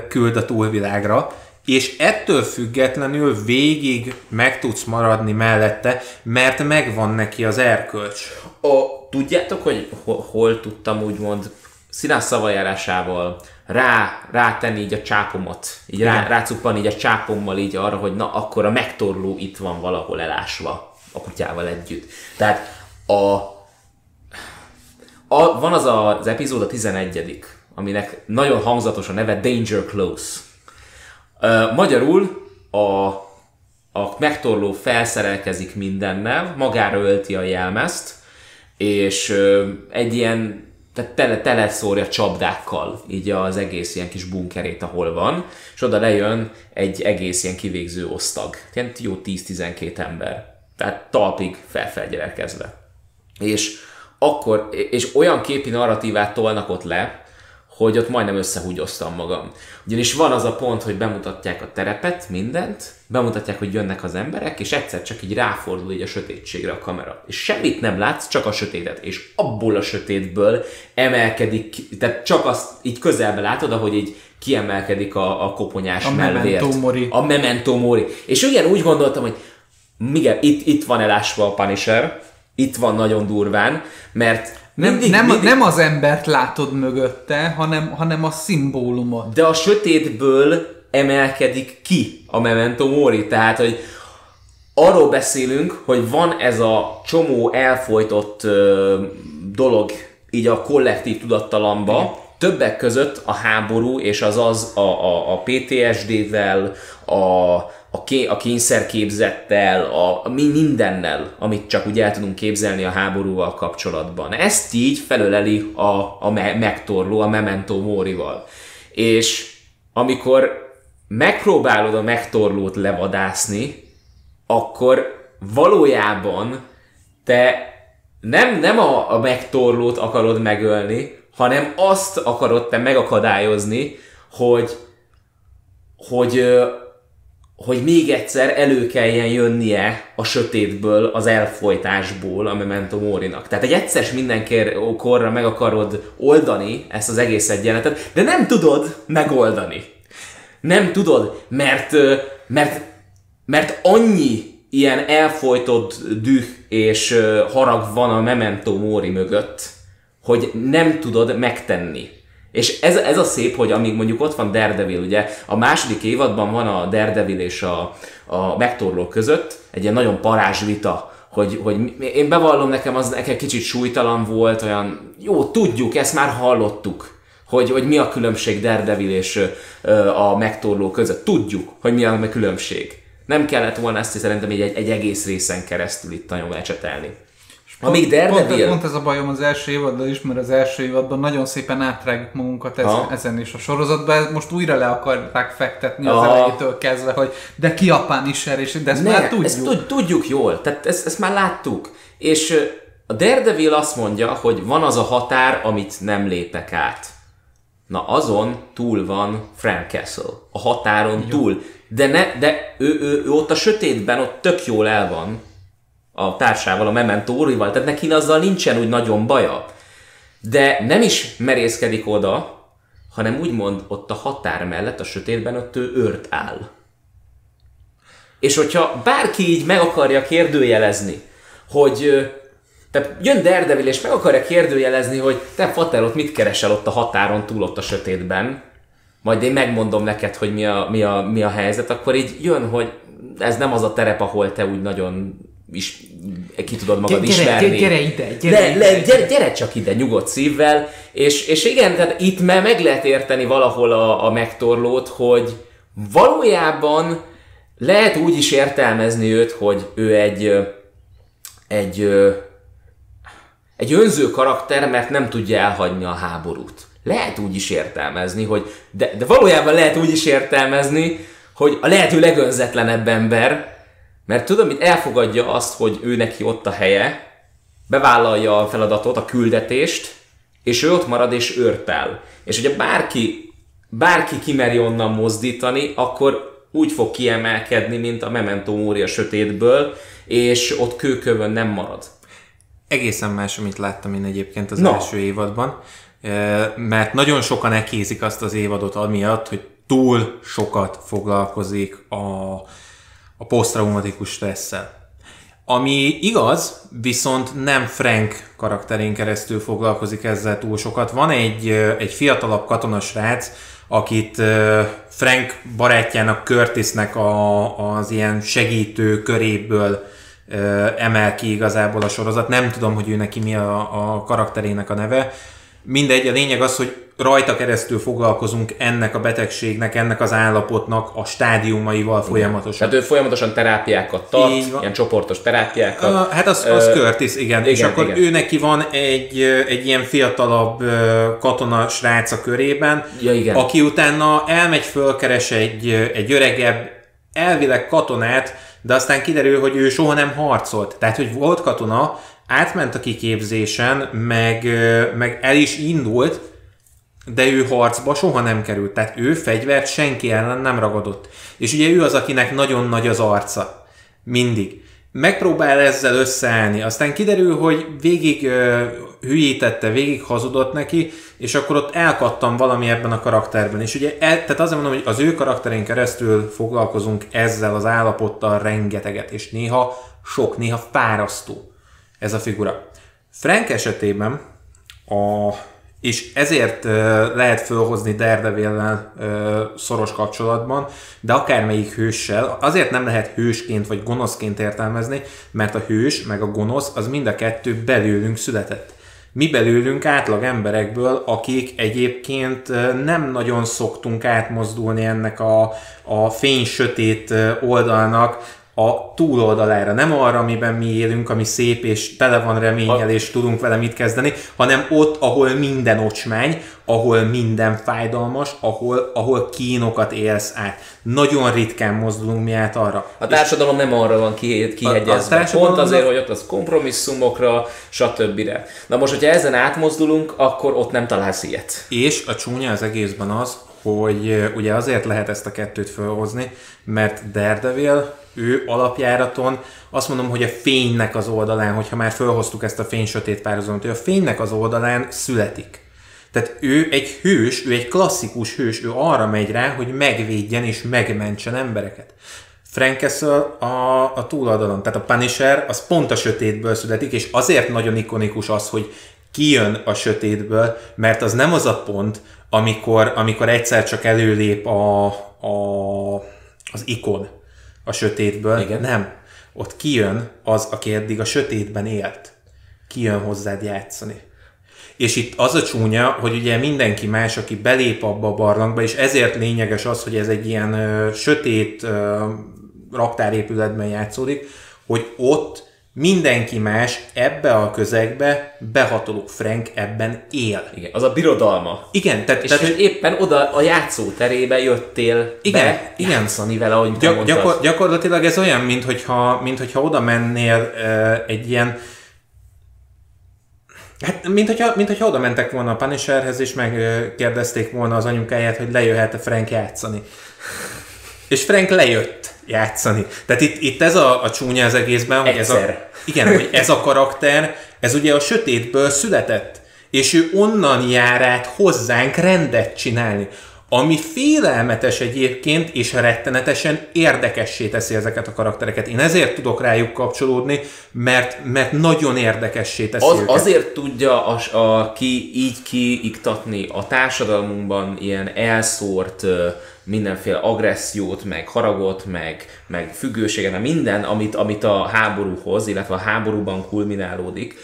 küld a túlvilágra, és ettől függetlenül végig meg tudsz maradni mellette, mert megvan neki az erkölcs. A, tudjátok, hogy hol, hol tudtam úgymond színás szavajárásával rá, rátenni így a csápomat, így rá, rácuppani így a csápommal így arra, hogy na akkor a megtorló itt van valahol elásva a kutyával együtt. Tehát a, a van az a, az epizód a 11 aminek nagyon hangzatos a neve Danger Close. Uh, magyarul a, a megtorló felszerelkezik mindennel, magára ölti a jelmezt, és uh, egy ilyen tehát tele, tele szórja csapdákkal így az egész ilyen kis bunkerét, ahol van, és oda lejön egy egész ilyen kivégző osztag. Ilyen jó 10-12 ember. Tehát talpig felfelgyelkezve. És akkor, és olyan képi narratívát tolnak ott le, hogy ott majdnem összehúgyoztam magam. Ugyanis van az a pont, hogy bemutatják a terepet, mindent, bemutatják, hogy jönnek az emberek, és egyszer csak így ráfordul így a sötétségre a kamera. És semmit nem látsz, csak a sötétet. És abból a sötétből emelkedik, tehát csak azt így közelbe látod, ahogy így kiemelkedik a, a koponyás a melvért. Memento Mori. A Memento Mori. És igen, úgy gondoltam, hogy igen, itt, itt van elásva a Punisher, itt van nagyon durván, mert nem, mindig, nem, mindig... nem az embert látod mögötte, hanem, hanem a szimbólumot. De a sötétből emelkedik ki a Memento Mori, tehát, hogy arról beszélünk, hogy van ez a csomó elfolytott ö, dolog így a kollektív tudattalamba, Igen. többek között a háború és az az a, a, a PTSD-vel, a, a, ké, a kényszerképzettel, a, a mindennel, amit csak úgy el tudunk képzelni a háborúval kapcsolatban. Ezt így felöleli a, a me, megtorló, a Memento Morival. És amikor megpróbálod a megtorlót levadászni, akkor valójában te nem, nem a, a megtorlót akarod megölni, hanem azt akarod te megakadályozni, hogy, hogy hogy még egyszer elő kelljen jönnie a sötétből, az elfolytásból a Memento Morinak. Tehát egy egyszer mindenkorra meg akarod oldani ezt az egész egyenletet, de nem tudod megoldani. Nem tudod, mert, mert, mert annyi ilyen elfolytott düh és harag van a Memento Mori mögött, hogy nem tudod megtenni. És ez, ez a szép, hogy amíg mondjuk ott van Daredevil, ugye a második évadban van a Daredevil és a, a megtorló között egy ilyen nagyon parázs vita, hogy, hogy én bevallom nekem, az nekem kicsit súlytalan volt, olyan, jó, tudjuk, ezt már hallottuk, hogy, hogy mi a különbség Daredevil és ö, a megtorló között. Tudjuk, hogy mi a különbség. Nem kellett volna ezt szerintem egy, egy egész részen keresztül itt nagyon lecsetelni. Amíg Daredevil... Pont, pont ez a bajom az első évaddal is, mert az első évadban nagyon szépen átrágjuk magunkat ezen, Ha. ezen is a sorozatban. Most újra le akarták fektetni az Aha. elejétől kezdve, hogy de ki a Punisher, és de ezt Ne, már tudjuk. Ezt tud, tudjuk jól, tehát ezt, ezt már láttuk. És a Daredevil azt mondja, hogy van az a határ, amit nem lépek át. Na azon túl van Frank Castle. A határon Jó. túl. De, ne, de ő, ő, ő, ott a sötétben ott tök jól el van a társával, a Mementórival, tehát neki azzal nincsen úgy nagyon baja. De nem is merészkedik oda, hanem úgymond ott a határ mellett, a sötétben ott ő őrt áll. És hogyha bárki így meg akarja kérdőjelezni, hogy tehát jön Daredevil és meg akarja kérdőjelezni, hogy te Fater, ott mit keresel ott a határon túl ott a sötétben, majd én megmondom neked, hogy mi a, mi a, mi a helyzet, akkor így jön, hogy ez nem az a terep, ahol te úgy nagyon is ki tudod magad Gyere, ismerni. gyere, gyere ide, gyere le, le, gyere, gyere csak ide nyugodt szívvel, és, és igen, tehát itt már meg lehet érteni valahol a, a megtorlót, hogy valójában lehet úgy is értelmezni őt, hogy ő egy, egy, egy önző karakter, mert nem tudja elhagyni a háborút. Lehet úgy is értelmezni, hogy de, de valójában lehet úgy is értelmezni, hogy a lehető legönzetlenebb ember, mert tudom, hogy elfogadja azt, hogy ő neki ott a helye, bevállalja a feladatot, a küldetést, és ő ott marad és őrt el. És hogyha bárki, bárki kimeri onnan mozdítani, akkor úgy fog kiemelkedni, mint a Memento Mori a sötétből, és ott kőkövön nem marad. Egészen más, amit láttam én egyébként az Na. első évadban, Eh, mert nagyon sokan ekézik azt az évadot amiatt, hogy túl sokat foglalkozik a, a posztraumatikus stresszel. Ami igaz, viszont nem Frank karakterén keresztül foglalkozik ezzel túl sokat. Van egy, egy fiatalabb katonasrác, akit Frank barátjának, Curtisnek a, az ilyen segítő köréből emel ki igazából a sorozat. Nem tudom, hogy ő neki mi a, a karakterének a neve. Mindegy, a lényeg az, hogy rajta keresztül foglalkozunk ennek a betegségnek, ennek az állapotnak a stádiumaival folyamatosan. Tehát ő folyamatosan terápiákat tart, Így van. ilyen csoportos terápiákat. Uh, hát az, az Ö, Curtis, igen. igen. És akkor igen. ő neki van egy, egy ilyen fiatalabb katona srác a körében, Ja, igen. aki utána elmegy, fölkeres egy, egy öregebb, elvileg katonát, de aztán kiderül, hogy ő soha nem harcolt. Tehát, hogy volt katona, átment a kiképzésen, meg, meg el is indult, de ő harcba soha nem került. Tehát ő fegyvert senki ellen nem ragadott. És ugye ő az, akinek nagyon nagy az arca. Mindig. Megpróbál ezzel összeállni, aztán kiderül, hogy végig ö, hülyítette, végig hazudott neki, és akkor ott elkattam valami ebben a karakterben. És ugye, el, tehát azért mondom, hogy az ő karakterén keresztül foglalkozunk ezzel az állapottal rengeteget, és néha sok, néha fárasztó ez a figura. Frank esetében a, és ezért lehet fölhozni Daredevil-nel uh, szoros kapcsolatban, de akármelyik hőssel, azért nem lehet hősként vagy gonoszként értelmezni, mert a hős meg a gonosz az mind a kettő belőlünk született. Mi belőlünk átlag emberekből, akik egyébként nem nagyon szoktunk átmozdulni ennek a, a fény-sötét oldalnak, a túloldalára, nem arra, amiben mi élünk, ami szép és tele van reménnyel, és tudunk vele mit kezdeni, hanem ott, ahol minden ocsmány, ahol minden fájdalmas, ahol, ahol kínokat élsz át. Nagyon ritkán mozdulunk mi át arra. A társadalom nem arra van ki- kihegyezve. A- a Pont azért, hogy ott az kompromisszumokra, stb. Na most, hogyha ezen átmozdulunk, akkor ott nem találsz ilyet. És a csúnya az egészben az, hogy ugye azért lehet ezt a kettőt felhozni, mert Daredevil, ő alapjáraton azt mondom, hogy a fénynek az oldalán, hogyha már felhoztuk ezt a fény-sötét párhuzamot, ő a fénynek az oldalán születik. Tehát ő egy hős, ő egy klasszikus hős, ő arra megy rá, hogy megvédjen és megmentsen embereket. Frank Castle a, a túloldalon, tehát a Punisher az pont a sötétből születik, és azért nagyon ikonikus az, hogy kijön a sötétből, mert az nem az a pont, amikor, amikor egyszer csak előlép a, a, az ikon a sötétből. Igen. Nem. Ott kijön az, aki eddig a sötétben élt. Kijön hozzád játszani. És itt az a csúnya, hogy ugye mindenki más, aki belép abba a barlangba, és ezért lényeges az, hogy ez egy ilyen ö, sötét ö, raktárépületben játszódik, hogy ott mindenki más ebbe a közegbe, behatoló Frank ebben él. Igen, az a birodalma. Igen, tehát, És tehát hogy éppen oda a játszóterébe jöttél Igen, be igen. játszani vele, ahogy Gyak, gyakor, gyakorlatilag ez olyan, mint hogyha, mint hogyha oda mennél uh, egy ilyen Hát, mint hogyha, mint hogyha oda mentek volna a Punisherhez, és megkérdezték volna az anyukáját, hogy lejöhet-e Frank játszani. És Frank lejött játszani. Tehát itt, itt ez a, a csúnya az egészben, hogy ez a, igen, hogy ez a karakter, ez ugye a sötétből született, és ő onnan jár át hozzánk rendet csinálni. Ami félelmetes egyébként, és rettenetesen érdekessé teszi ezeket a karaktereket. Én ezért tudok rájuk kapcsolódni, mert, mert nagyon érdekessé teszi Az, őket. azért tudja a, a, ki így kiiktatni a társadalmunkban ilyen elszórt mindenféle agressziót, meg haragot, meg, meg függőséget, meg minden, amit, amit a háborúhoz, illetve a háborúban kulminálódik,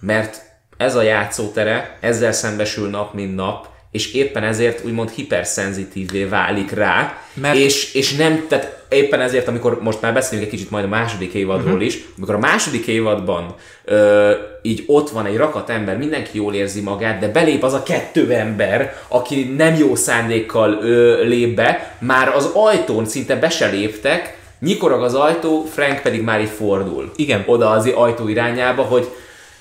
mert ez a játszótere, ezzel szembesül nap, mint nap, és éppen ezért úgymond hiperszenzitívvé válik rá, Mert- és, és nem, tehát éppen ezért, amikor most már beszélünk egy kicsit majd a második évadról uh-huh. is, amikor a második évadban ö, így ott van egy rakat ember, mindenki jól érzi magát, de belép az a kettő ember, aki nem jó szándékkal ö, lép be, már az ajtón szinte be se léptek, nyikorog az ajtó, Frank pedig már így fordul. Igen. Oda az ajtó irányába, hogy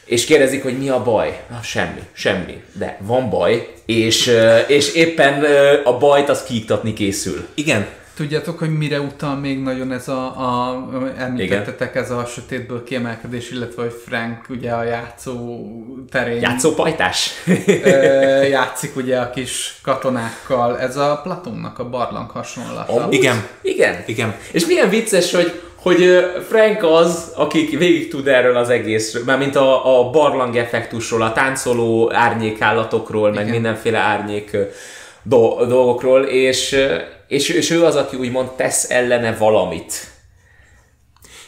és kérdezik, hogy mi a baj. Na, semmi, semmi. De van baj, és, és éppen a bajt az kiiktatni készül. Igen, Tudjátok, hogy mire utal még nagyon ez a, a említettetek, ez a sötétből kiemelkedés, illetve hogy Frank ugye a játszó terén Játszópajtás? játszik ugye a kis katonákkal. Ez a Platonnak a barlang hasonlata. Amúgy? Igen. Igen. Igen. És milyen vicces, hogy hogy Frank az, aki végig tud erről az egészről, mármint a, a barlang effektusról, a táncoló árnyékállatokról, meg mindenféle árnyék do- dolgokról, és, és, és ő az, aki úgymond tesz ellene valamit.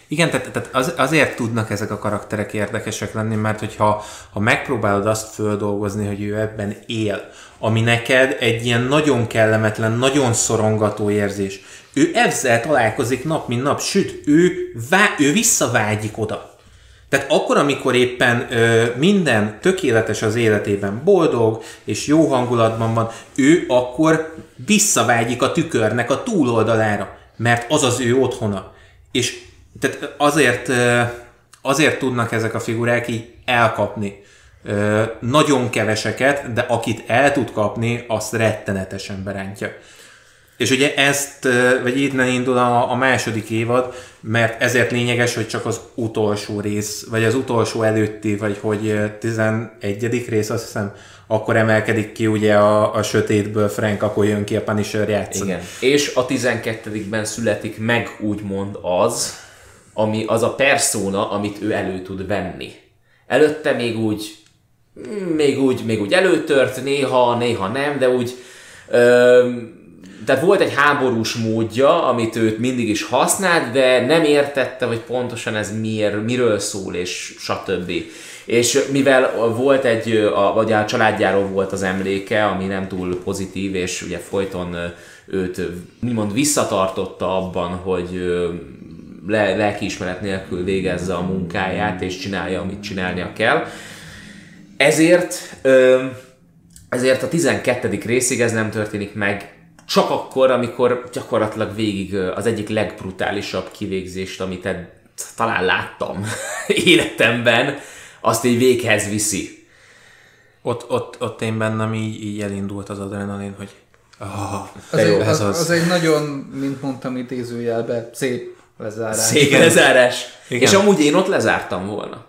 Igen, tehát, tehát az, azért tudnak ezek a karakterek érdekesek lenni, mert hogyha ha megpróbálod azt földolgozni, hogy ő ebben él, ami neked egy ilyen nagyon kellemetlen, nagyon szorongató érzés, ő ezzel találkozik nap, mint nap, sőt, ő, vá, ő visszavágyik oda. Tehát akkor, amikor éppen ö, minden tökéletes az életében, boldog és jó hangulatban van, ő akkor visszavágyik a tükörnek a túloldalára, mert az az ő otthona. És tehát azért, ö, azért tudnak ezek a figurák így elkapni nagyon keveseket, de akit el tud kapni, azt rettenetesen berántja. És ugye ezt, vagy innen indul a, a második évad, mert ezért lényeges, hogy csak az utolsó rész, vagy az utolsó előtti, vagy hogy ö, 11. rész, azt hiszem, akkor emelkedik ki ugye a, a sötétből Frank, akkor jön ki a Punisher játszani. Igen. És a 12-ben születik meg úgymond az, ami az a persona, amit ő elő tud venni. Előtte még úgy, még úgy, még úgy előtört, néha, néha nem, de úgy, ö, tehát volt egy háborús módja, amit őt mindig is használt, de nem értette, hogy pontosan ez miért, miről szól, és stb. És mivel volt egy, a, vagy a családjáról volt az emléke, ami nem túl pozitív, és ugye folyton őt úgymond visszatartotta abban, hogy le, lelkiismeret nélkül végezze a munkáját, és csinálja, amit csinálnia kell. Ezért, ezért a 12. részig ez nem történik meg, csak akkor, amikor gyakorlatilag végig az egyik legbrutálisabb kivégzést, amit ed- talán láttam életemben, azt így véghez viszi. Ott, ott, ott én bennem így, így elindult az adrenalin, hogy oh, Az, egy, ez az, az. az egy nagyon, mint mondtam idézőjelben, szép lezárás. Szép lezárás. Igen. És amúgy én ott lezártam volna.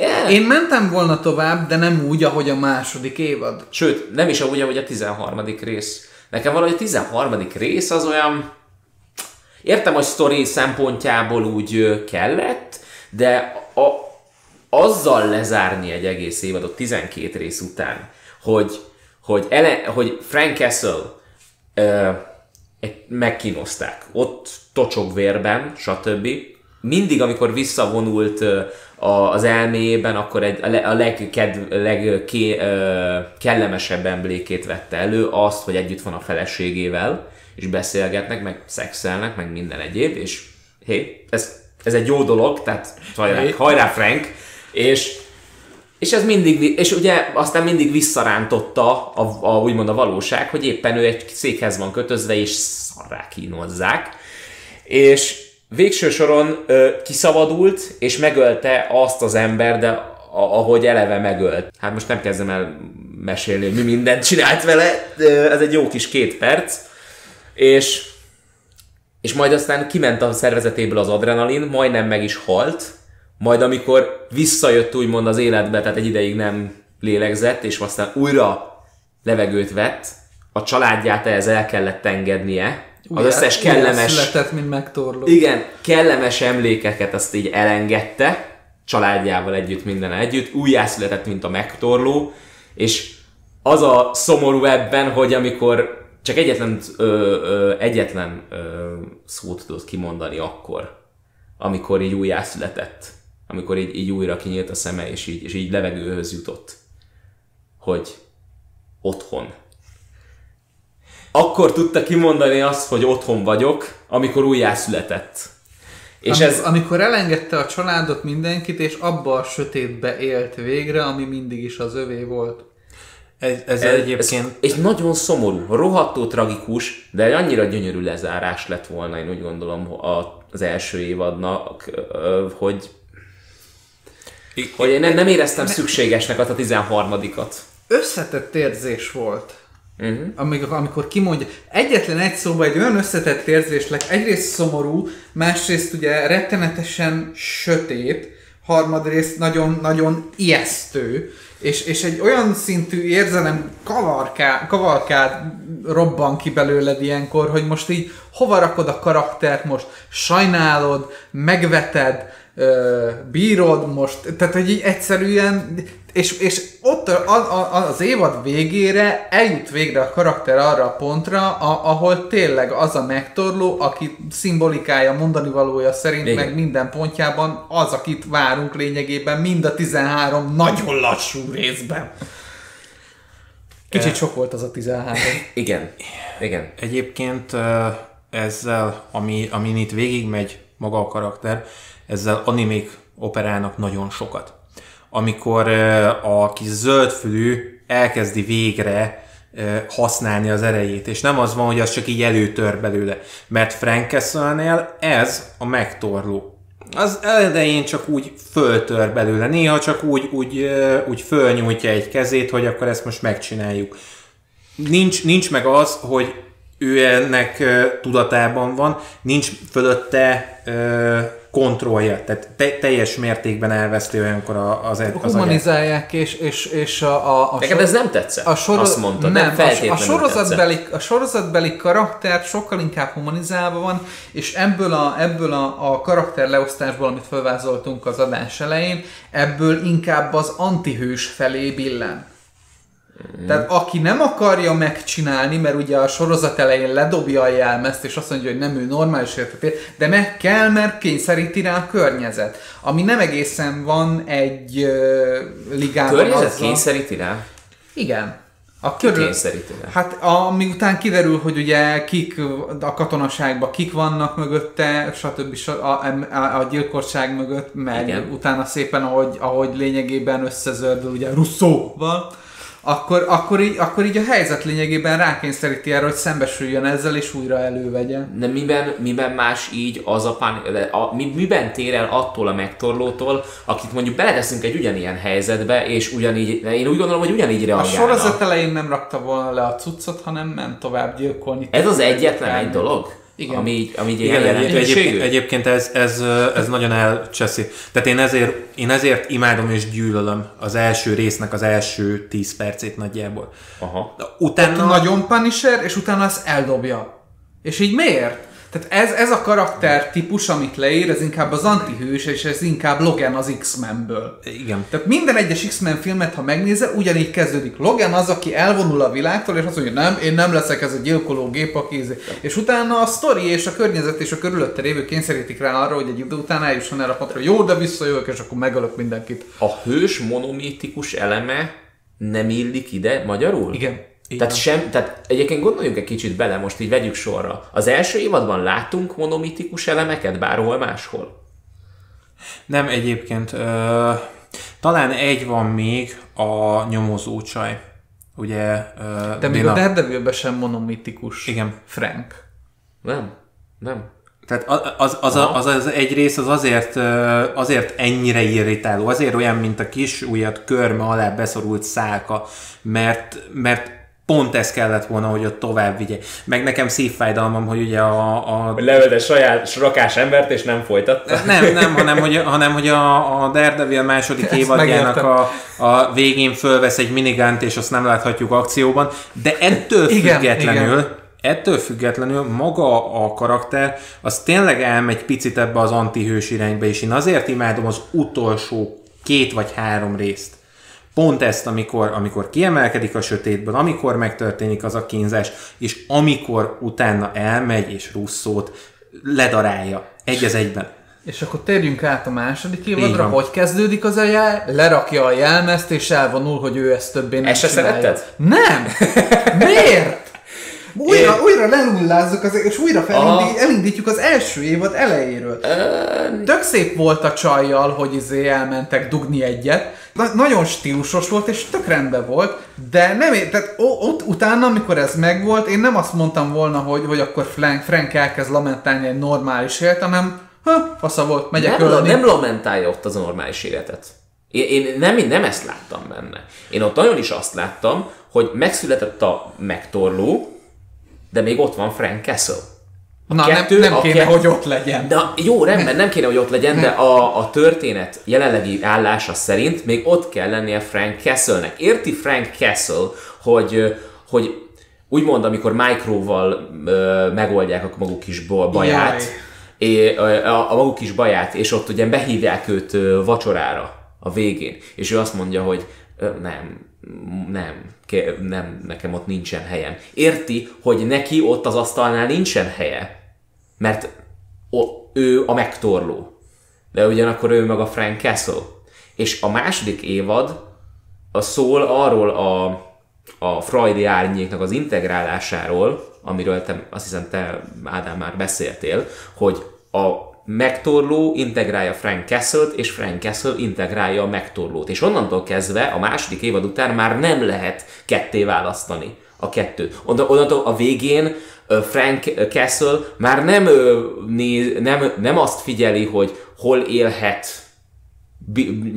Yeah. Én mentem volna tovább, de nem úgy, ahogy a második évad. Sőt, nem is úgy, ahogy a 13. rész. Nekem valahogy a 13. rész az olyan... Értem, hogy sztori szempontjából úgy kellett, de a, azzal lezárni egy egész évadot 12 rész után, hogy, hogy, ele, hogy Frank Castle ö, egy- megkínozták. Ott tocsog vérben, stb. Mindig, amikor visszavonult ö, a- az elméjében, akkor egy, a, le, a legked, legké, ö, kellemesebb emlékét vette elő, azt, hogy együtt van a feleségével, és beszélgetnek, meg szexelnek, meg minden egyéb, és hé, ez, ez egy jó dolog, tehát hajrá, Hé. hajrá Frank, és és ez mindig, és ugye aztán mindig visszarántotta a, a, úgymond a valóság, hogy éppen ő egy székhez van kötözve, és szarrá kínozzák. És végső soron ö, kiszabadult, és megölte azt az ember, de ahogy eleve megölt. Hát most nem kezdem el mesélni, hogy mi mindent csinált vele, ez egy jó kis két perc. És és majd aztán kiment a szervezetéből az adrenalin, majdnem meg is halt, majd amikor visszajött úgymond az életbe, tehát egy ideig nem lélegzett, és aztán újra levegőt vett, a családját ehhez el kellett engednie, az összes kellemes, Született, mint megtorló. igen, kellemes emlékeket azt így elengedte, családjával együtt, minden együtt, újjászületett, mint a megtorló, és az a szomorú ebben, hogy amikor csak egyetlen, ö, ö, egyetlen ö, szót tudott kimondani akkor, amikor így újjászületett, amikor így, így újra kinyílt a szeme, és így, és így levegőhöz jutott, hogy otthon. Akkor tudta kimondani azt, hogy otthon vagyok, amikor újjászületett. És Am- ez, Amikor elengedte a családot mindenkit, és abba a sötétbe élt végre, ami mindig is az övé volt. Ez, ez, Ez, egyébként... ez egy nagyon szomorú, rohadtó tragikus, de egy annyira gyönyörű lezárás lett volna, én úgy gondolom, a- az első évadnak, hogy, hogy én nem, nem éreztem szükségesnek azt a 13-at. Összetett érzés volt. Uh-huh. Amikor, amikor kimondja, egyetlen egy szóban egy olyan összetett érzés lett, egyrészt szomorú, másrészt ugye rettenetesen sötét, harmadrészt nagyon-nagyon ijesztő, és, és egy olyan szintű érzelem kavarká, kavalkád robban ki belőled ilyenkor, hogy most így hova rakod a karaktert most, sajnálod, megveted, ö, bírod most, tehát hogy így egyszerűen, és, és ott a, a, az évad végére eljut végre a karakter arra a pontra, a, ahol tényleg az a megtorló, aki szimbolikája, mondani valója szerint, Igen. meg minden pontjában az, akit várunk lényegében mind a 13 nagyon lassú részben. Kicsit sok volt az a 13. Igen, igen. Egyébként ezzel, ami, amin itt végigmegy maga a karakter, ezzel animék operálnak nagyon sokat. Amikor a kis zöldfülű elkezdi végre használni az erejét, és nem az van, hogy az csak így előtör belőle, mert Frank Castle-nél ez a megtorló. Az elején csak úgy föltör belőle, néha csak úgy, úgy, úgy fölnyújtja egy kezét, hogy akkor ezt most megcsináljuk nincs, nincs meg az, hogy ő ennek tudatában van, nincs fölötte kontrollja, tehát te, teljes mértékben elveszti olyankor az, az agyát. Humanizálják, és, és, és a, a, a Neked ez nem tetszett? a soro- Azt mondta, nem, nem, a, a, sorozatbeli, a sorozatbeli karakter sokkal inkább humanizálva van, és ebből a, ebből a, a karakter leosztásból, amit felvázoltunk az adás elején, ebből inkább az antihős felé billen. Mm. Tehát aki nem akarja megcsinálni, mert ugye a sorozat elején ledobja a jelmezt, és azt mondja, hogy nem ő normális életet él, de meg kell, mert kényszeríti rá a környezet. Ami nem egészen van egy ö, ligában Környezet azzal- kényszeríti rá? igen. A körül... Kényszeríti rá. Hát a, miután kiderül, hogy ugye kik a katonaságban kik vannak mögötte, stb. A, a, a gyilkosság mögött, meg. Igen. utána szépen, ahogy, ahogy lényegében összezördül ugye Russzóval, akkor, akkor, így, akkor így a helyzet lényegében rákényszeríti erre, hogy szembesüljön ezzel, és újra elővegye. De miben, miben más így az a, pán, a mi, miben tér el attól a megtorlótól, akit mondjuk beleteszünk egy ugyanilyen helyzetbe, és ugyanígy, én úgy gondolom, hogy ugyanígy A reagálna. sorozat elején nem rakta volna le a cuccot, hanem ment tovább gyilkolni. Ez az egyetlen egy dolog? Igen. Ami így, ami így Igen, egyébként, egyébként, egyébként ez, ez, ez nagyon elcseszi. Tehát én ezért, én ezért imádom és gyűlölöm az első résznek az első 10 percét nagyjából. Aha. Utána... nagyon Punisher, és utána ezt eldobja. És így miért? Tehát ez, ez a karakter típus, amit leír, ez inkább az antihős, és ez inkább Logan az X-Menből. Igen. Tehát minden egyes X-Men filmet, ha megnézel, ugyanígy kezdődik. Logan az, aki elvonul a világtól, és azt mondja, nem, én nem leszek ez a gyilkoló gép, aki... izé-" És utána a sztori és a környezet és a körülötte lévő kényszerítik rá arra, hogy egy idő után eljusson erre a pontra, jó, de visszajövök, és akkor megölök mindenkit. A hős monomítikus eleme nem illik ide magyarul? Igen. Tehát, sem, tehát egyébként gondoljunk egy kicsit bele, most így vegyük sorra. Az első évadban látunk monomitikus elemeket bárhol máshol? Nem egyébként. Ö, talán egy van még a nyomozó csaj. Ugye... Ö, De még Dina- a Daredevilben sem monomitikus. Igen. Frank. Nem? Nem. Tehát az az, az, az, az egy rész az azért, azért ennyire irritáló, azért olyan, mint a kis ujjat körme alá beszorult szálka, mert, mert pont ez kellett volna, hogy ott tovább vigye. Meg nekem szívfájdalmam, hogy ugye a, a Leölte saját rakás embert, és nem folytatta. nem, nem, hanem hogy, hanem, hogy a, a Daredevil második Ezt évadjának a, a végén fölvesz egy minigánt, és azt nem láthatjuk akcióban, de ettől Igen, függetlenül, igen. ettől függetlenül maga a karakter, az tényleg elmegy picit ebbe az antihős irányba, és én azért imádom az utolsó két vagy három részt. Pont ezt, amikor, amikor kiemelkedik a sötétből, amikor megtörténik az a kínzás, és amikor utána elmegy és Russzót ledarálja. Egy az egyben. És akkor térjünk át a második évadra, hogy kezdődik az a jel, lerakja a jelmezt, és elvonul, hogy ő ezt többé nem Ezt se szeretted? Nem! Miért? Újra, újra lenullázzuk, az, és újra felindít, elindítjuk az első évad elejéről. Tök szép volt a csajjal, hogy izé elmentek dugni egyet. Na, nagyon stílusos volt, és tök rendben volt, de nem, tehát ott utána, amikor ez megvolt, én nem azt mondtam volna, hogy, hogy akkor Frank, Frank elkezd lamentálni egy normális élet, hanem ha, fasza volt, megyek Nem, ölni. nem lamentálja ott az a normális életet. Én, én nem, én nem ezt láttam benne. Én ott nagyon is azt láttam, hogy megszületett a megtorló, de még ott van Frank Castle. Na, kettő- nem, nem a kéne, kettő- hogy ott legyen. De jó, rendben, nem kéne, hogy ott legyen, de a, a történet jelenlegi állása szerint még ott kell lennie Frank Castle-nek. Érti Frank Castle, hogy, hogy úgymond, amikor Microval ö, megoldják a maguk kis baját, é, a, a maguk kis baját, és ott ugye behívják őt ö, vacsorára a végén, és ő azt mondja, hogy ö, nem, nem, nem, nekem ott nincsen helyem. Érti, hogy neki ott az asztalnál nincsen helye, mert ő a megtorló. De ugyanakkor ő meg a Frank Castle. És a második évad a szól arról a, a Freudi árnyéknak az integrálásáról, amiről te, azt hiszem te, Ádám, már beszéltél, hogy a megtorló integrálja Frank Castle-t, és Frank Castle integrálja a megtorlót. És onnantól kezdve a második évad után már nem lehet ketté választani a. Onnan- Onnantól a végén Frank Castle már nem, néz, nem, nem azt figyeli, hogy hol élhet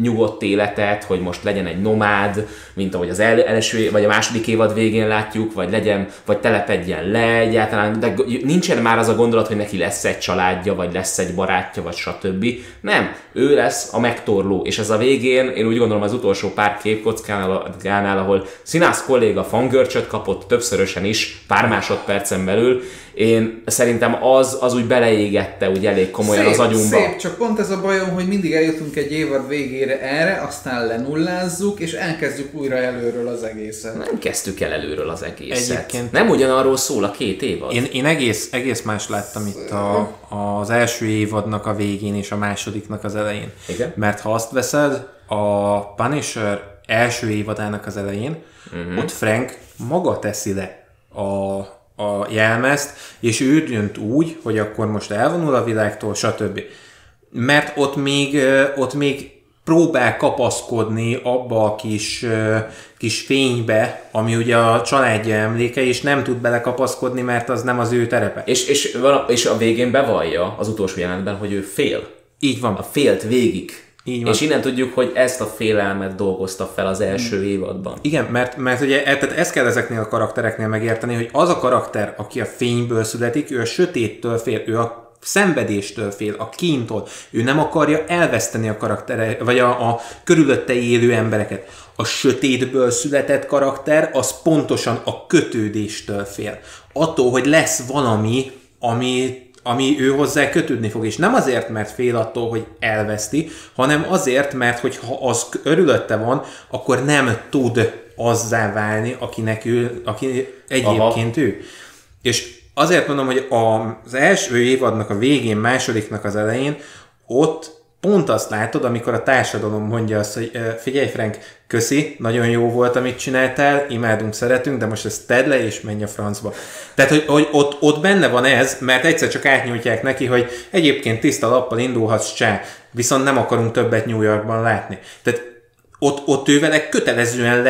nyugodt életet, hogy most legyen egy nomád, mint ahogy az el- első vagy a második évad végén látjuk, vagy legyen, vagy telepedjen le egyáltalán, de nincsen már az a gondolat, hogy neki lesz egy családja, vagy lesz egy barátja, vagy stb. Nem, ő lesz a megtorló, és ez a végén, én úgy gondolom az utolsó pár képkockánál, ahol színász kolléga fangörcsöt kapott többszörösen is, pár másodpercen belül, én szerintem az, az úgy beleégette úgy elég komolyan szép, az agyunkba. Szép, csak pont ez a bajom, hogy mindig eljutunk egy évad végére erre, aztán lenullázzuk, és elkezdjük újra előről az egészet. Nem kezdtük el előről az egészet. Egyébként- Nem ugyanarról szól a két évad. Én, én egész, egész más láttam itt a, az első évadnak a végén és a másodiknak az elején. Igen. Mert ha azt veszed, a Punisher első évadának az elején, uh-huh. ott Frank maga teszi le a, a jelmezt, és ő dönt úgy, hogy akkor most elvonul a világtól, stb. Mert ott még, ott még próbál kapaszkodni abba a kis, kis fénybe, ami ugye a családja emléke, és nem tud belekapaszkodni, mert az nem az ő terepe. És, és, és a végén bevallja az utolsó jelentben, hogy ő fél. Így van. A félt végig. Így van. És innen tudjuk, hogy ezt a félelmet dolgozta fel az első évadban. Igen, mert, mert ugye e- tehát ezt kell ezeknél a karaktereknél megérteni, hogy az a karakter, aki a fényből születik, ő a sötéttől fél, ő a szenvedéstől fél, a kíntól. Ő nem akarja elveszteni a karaktere, vagy a, a körülötte élő embereket. A sötétből született karakter, az pontosan a kötődéstől fél. Attól, hogy lesz valami, ami, ami ő hozzá kötődni fog, és nem azért, mert fél attól, hogy elveszti, hanem azért, mert hogy ha az örülötte van, akkor nem tud azzá válni, akinek ő, aki egyébként Aha. ő. És azért mondom, hogy az első évadnak a végén, másodiknak az elején, ott pont azt látod, amikor a társadalom mondja azt, hogy figyelj Frank, köszi, nagyon jó volt, amit csináltál, imádunk, szeretünk, de most ezt tedd le és menj a francba. Tehát, hogy, hogy ott, ott benne van ez, mert egyszer csak átnyújtják neki, hogy egyébként tiszta lappal indulhatsz csá, viszont nem akarunk többet New Yorkban látni. Tehát ott, ott ő kötelezően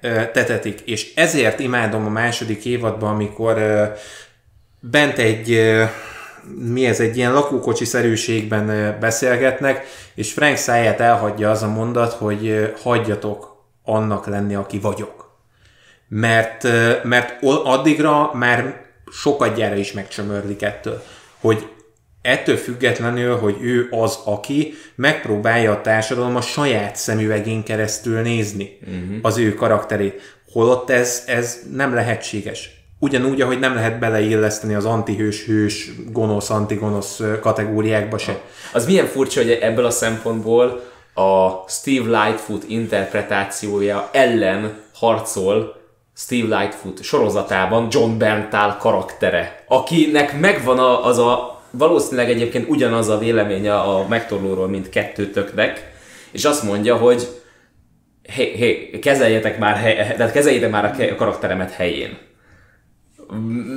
letetetik, és ezért imádom a második évadban, amikor bent egy mi ez, egy ilyen lakókocsi szerűségben beszélgetnek, és Frank száját elhagyja az a mondat, hogy hagyjatok annak lenni, aki vagyok. Mert, mert addigra már sokadjára is megcsömörlik ettől, hogy ettől függetlenül, hogy ő az, aki megpróbálja a társadalom a saját szemüvegén keresztül nézni uh-huh. az ő karakterét. Holott ez, ez nem lehetséges. Ugyanúgy, ahogy nem lehet beleilleszteni az antihős, hős, gonosz, antigonosz kategóriákba se. Az milyen furcsa, hogy ebből a szempontból a Steve Lightfoot interpretációja ellen harcol Steve Lightfoot sorozatában John Berntal karaktere, akinek megvan az a valószínűleg egyébként ugyanaz a véleménye a megtorlóról, mint kettőtöknek, és azt mondja, hogy hé, hé, kezeljetek már, hely, tehát kezeljétek már a karakteremet helyén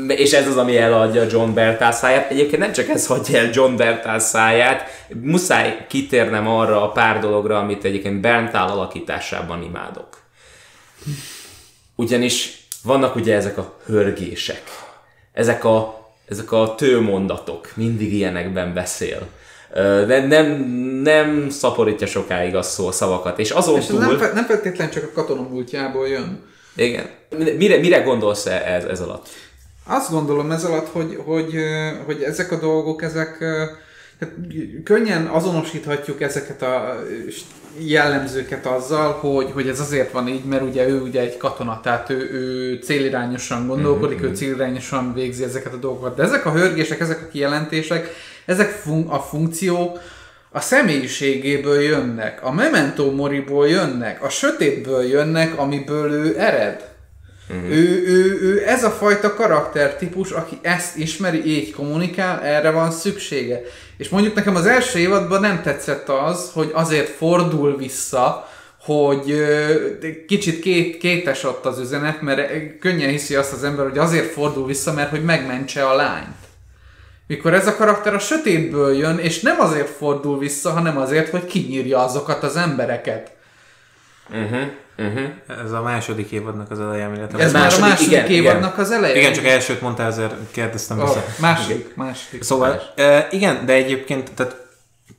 és ez az, ami eladja John Bertal száját. Egyébként nem csak ez hagyja el John Bertal száját, muszáj kitérnem arra a pár dologra, amit egyébként Bertal alakításában imádok. Ugyanis vannak ugye ezek a hörgések, ezek a, ezek a tőmondatok, mindig ilyenekben beszél. De nem, nem szaporítja sokáig a szó, a szavakat. És azon és túl... nem, nem feltétlenül csak a katona múltjából jön. Igen. Mire, mire gondolsz ez, ez alatt? Azt gondolom ez alatt, hogy, hogy, hogy ezek a dolgok, ezek tehát könnyen azonosíthatjuk ezeket a jellemzőket azzal, hogy, hogy ez azért van így, mert ugye ő ugye egy katona, tehát ő, ő célirányosan gondolkodik, mm-hmm. ő célirányosan végzi ezeket a dolgokat. De ezek a hörgések, ezek a kijelentések, ezek fun- a funkciók, a személyiségéből jönnek, a memento moriból jönnek, a sötétből jönnek, amiből ő ered. Uh-huh. Ő, ő, ő ez a fajta karaktertípus, aki ezt ismeri, így kommunikál, erre van szüksége. És mondjuk nekem az első évadban nem tetszett az, hogy azért fordul vissza, hogy kicsit két, kétes ott az üzenet, mert könnyen hiszi azt az ember, hogy azért fordul vissza, mert hogy megmentse a lányt. Mikor ez a karakter a sötétből jön, és nem azért fordul vissza, hanem azért, hogy kinyírja azokat az embereket. Uh-huh. Uh-huh. Ez a második évadnak az eleje, illetve Ez már a második igen, évadnak igen. az eleje? Igen, csak elsőt mondtál, ezért kérdeztem oh, vissza. Második, második. Szóval, más. uh, igen, de egyébként, tehát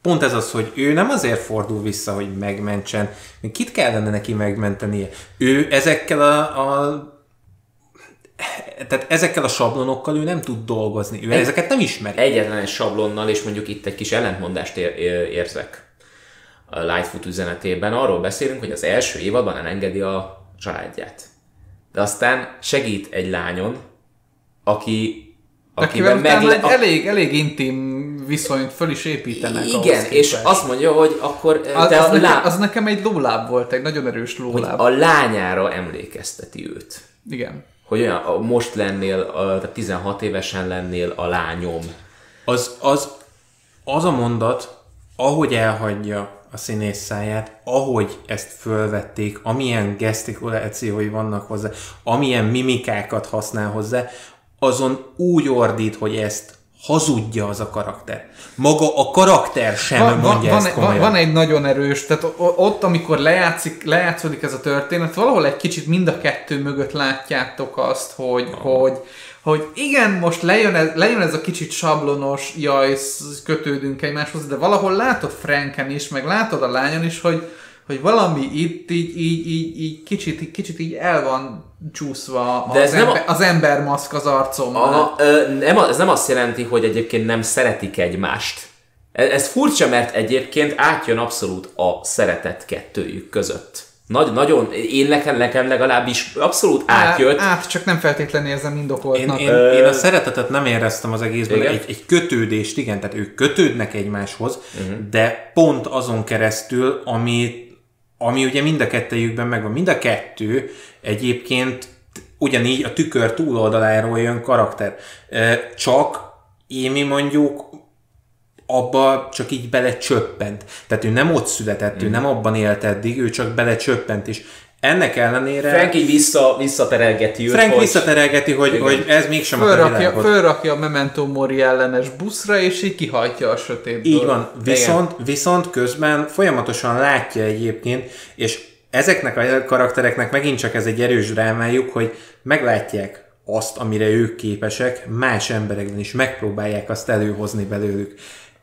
pont ez az, hogy ő nem azért fordul vissza, hogy megmentsen. Kit kellene neki megmentenie? Ő ezekkel a, a tehát ezekkel a sablonokkal ő nem tud dolgozni. Ő egy, ezeket nem ismeri. Egyetlen egy sablonnal, és mondjuk itt egy kis ellentmondást ér, érzek a Lightfoot üzenetében arról beszélünk, hogy az első évadban elengedi a családját. De aztán segít egy lányon, aki Akivel meg... egy a... elég, elég intim viszonyt föl is építenek. Igen, és azt mondja, hogy akkor... Az, te az, a nekem, lá... az nekem egy lóláb volt, egy nagyon erős lóláb. Hogy a lányára emlékezteti őt. Igen. Hogy olyan, most lennél, tehát 16 évesen lennél a lányom. Az, az, az a mondat, ahogy elhagyja a színész száját, ahogy ezt fölvették, amilyen gesztikulációi vannak hozzá, amilyen mimikákat használ hozzá, azon úgy ordít, hogy ezt hazudja az a karakter. Maga a karakter sem van, mondja van, ezt van, van egy nagyon erős, tehát ott, amikor lejátszik, lejátszódik ez a történet, valahol egy kicsit mind a kettő mögött látjátok azt, hogy, hogy hogy igen, most lejön ez, lejön ez a kicsit sablonos, jaj, kötődünk egymáshoz, de valahol látod Franken is, meg látod a lányon is, hogy, hogy valami itt így, így, így, így kicsit, kicsit így el van csúszva de az, ez ember, nem a... az ember maszk az arcom. Aha, ö, nem, ez nem azt jelenti, hogy egyébként nem szeretik egymást. Ez, ez furcsa, mert egyébként átjön abszolút a szeretet kettőjük között. Nagy, nagyon, én nekem, nekem legalábbis abszolút átjött. Át, csak nem feltétlenül érzem Én, indokoltnak. én, én a szeretetet nem éreztem az egészben, egy, egy kötődést, igen, tehát ők kötődnek egymáshoz, uh-huh. de pont azon keresztül, ami, ami ugye mind a kettejükben megvan. Mind a kettő egyébként ugyanígy a tükör túloldaláról jön karakter. Csak Émi mondjuk abba csak így belecsöppent. Tehát ő nem ott született, ő nem abban élt eddig, ő csak belecsöppent, és ennek ellenére... Frank így vissza, visszaterelgeti őt, Frank hogy... visszaterelgeti, hogy, Igen. hogy ez mégsem a te Fölrakja, fölrakja a Memento Mori ellenes buszra, és így kihajtja a sötétből. Így van, viszont, viszont közben folyamatosan látja egyébként, és ezeknek a karaktereknek megint csak ez egy erős drámájuk, hogy meglátják azt, amire ők képesek, más emberekben is megpróbálják azt előhozni belőlük.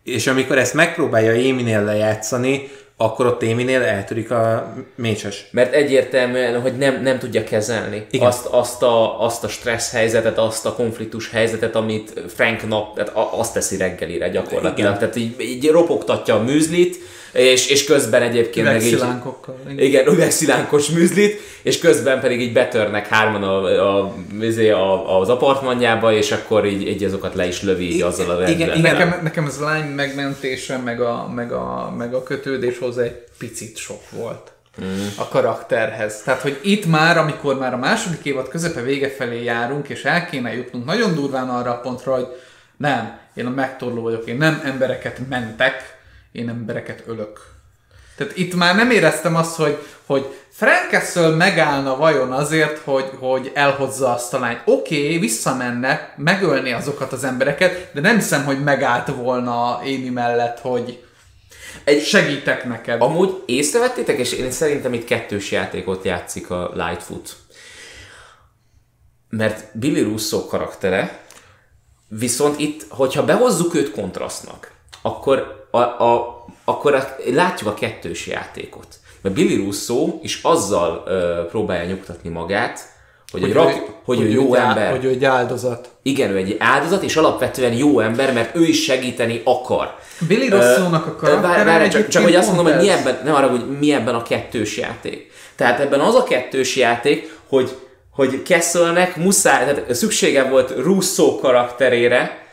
És amikor ezt megpróbálja Éminél lejátszani, akkor ott Éminél eltörik a mécses. Mert egyértelműen, hogy nem, nem tudja kezelni Igen. azt, azt, a, azt a stressz helyzetet, azt a konfliktus helyzetet, amit Frank nap, tehát a- azt teszi reggelire gyakorlatilag. Igen. Tehát így, így ropogtatja a műzlit, és, és közben egyébként meg így... Igen, üvegszilánkos műzlit, és közben pedig így betörnek hárman a, a, izé, a, az apartmanjába, és akkor így, így azokat le is lövi így azzal a Igen, rendben. igen. Nekem, nekem ez a lány megmentése, meg a, meg a, meg a kötődés hozzá egy picit sok volt mm. a karakterhez. Tehát, hogy itt már, amikor már a második évad közepe vége felé járunk, és el kéne jutnunk nagyon durván arra a pontra, hogy nem, én a megtorló vagyok, én nem embereket mentek, én embereket ölök. Tehát itt már nem éreztem azt, hogy, hogy Frank Castle megállna vajon azért, hogy, hogy elhozza azt a lányt. Oké, okay, visszamenne, megölni azokat az embereket, de nem hiszem, hogy megállt volna Amy mellett, hogy Egy- segítek neked. Amúgy észrevettétek, és én szerintem itt kettős játékot játszik a Lightfoot. Mert Billy Russo karaktere, viszont itt, hogyha behozzuk őt kontrasztnak, akkor, a, a, akkor a, látjuk a kettős játékot. Mert Billy Russo is azzal ö, próbálja nyugtatni magát, hogy, hogy, rak, hogy, ő jó egy á- ember. Hogy ő egy áldozat. Igen, ő egy áldozat, és alapvetően jó ember, mert ő is segíteni akar. Billy Russo-nak a karaktere várj, csak, csak hogy azt mondom, hogy mi ebben, nem arra, hogy mi ebben a kettős játék. Tehát ebben az a kettős játék, hogy, hogy Kesselnek muszáj, tehát szüksége volt Russo karakterére,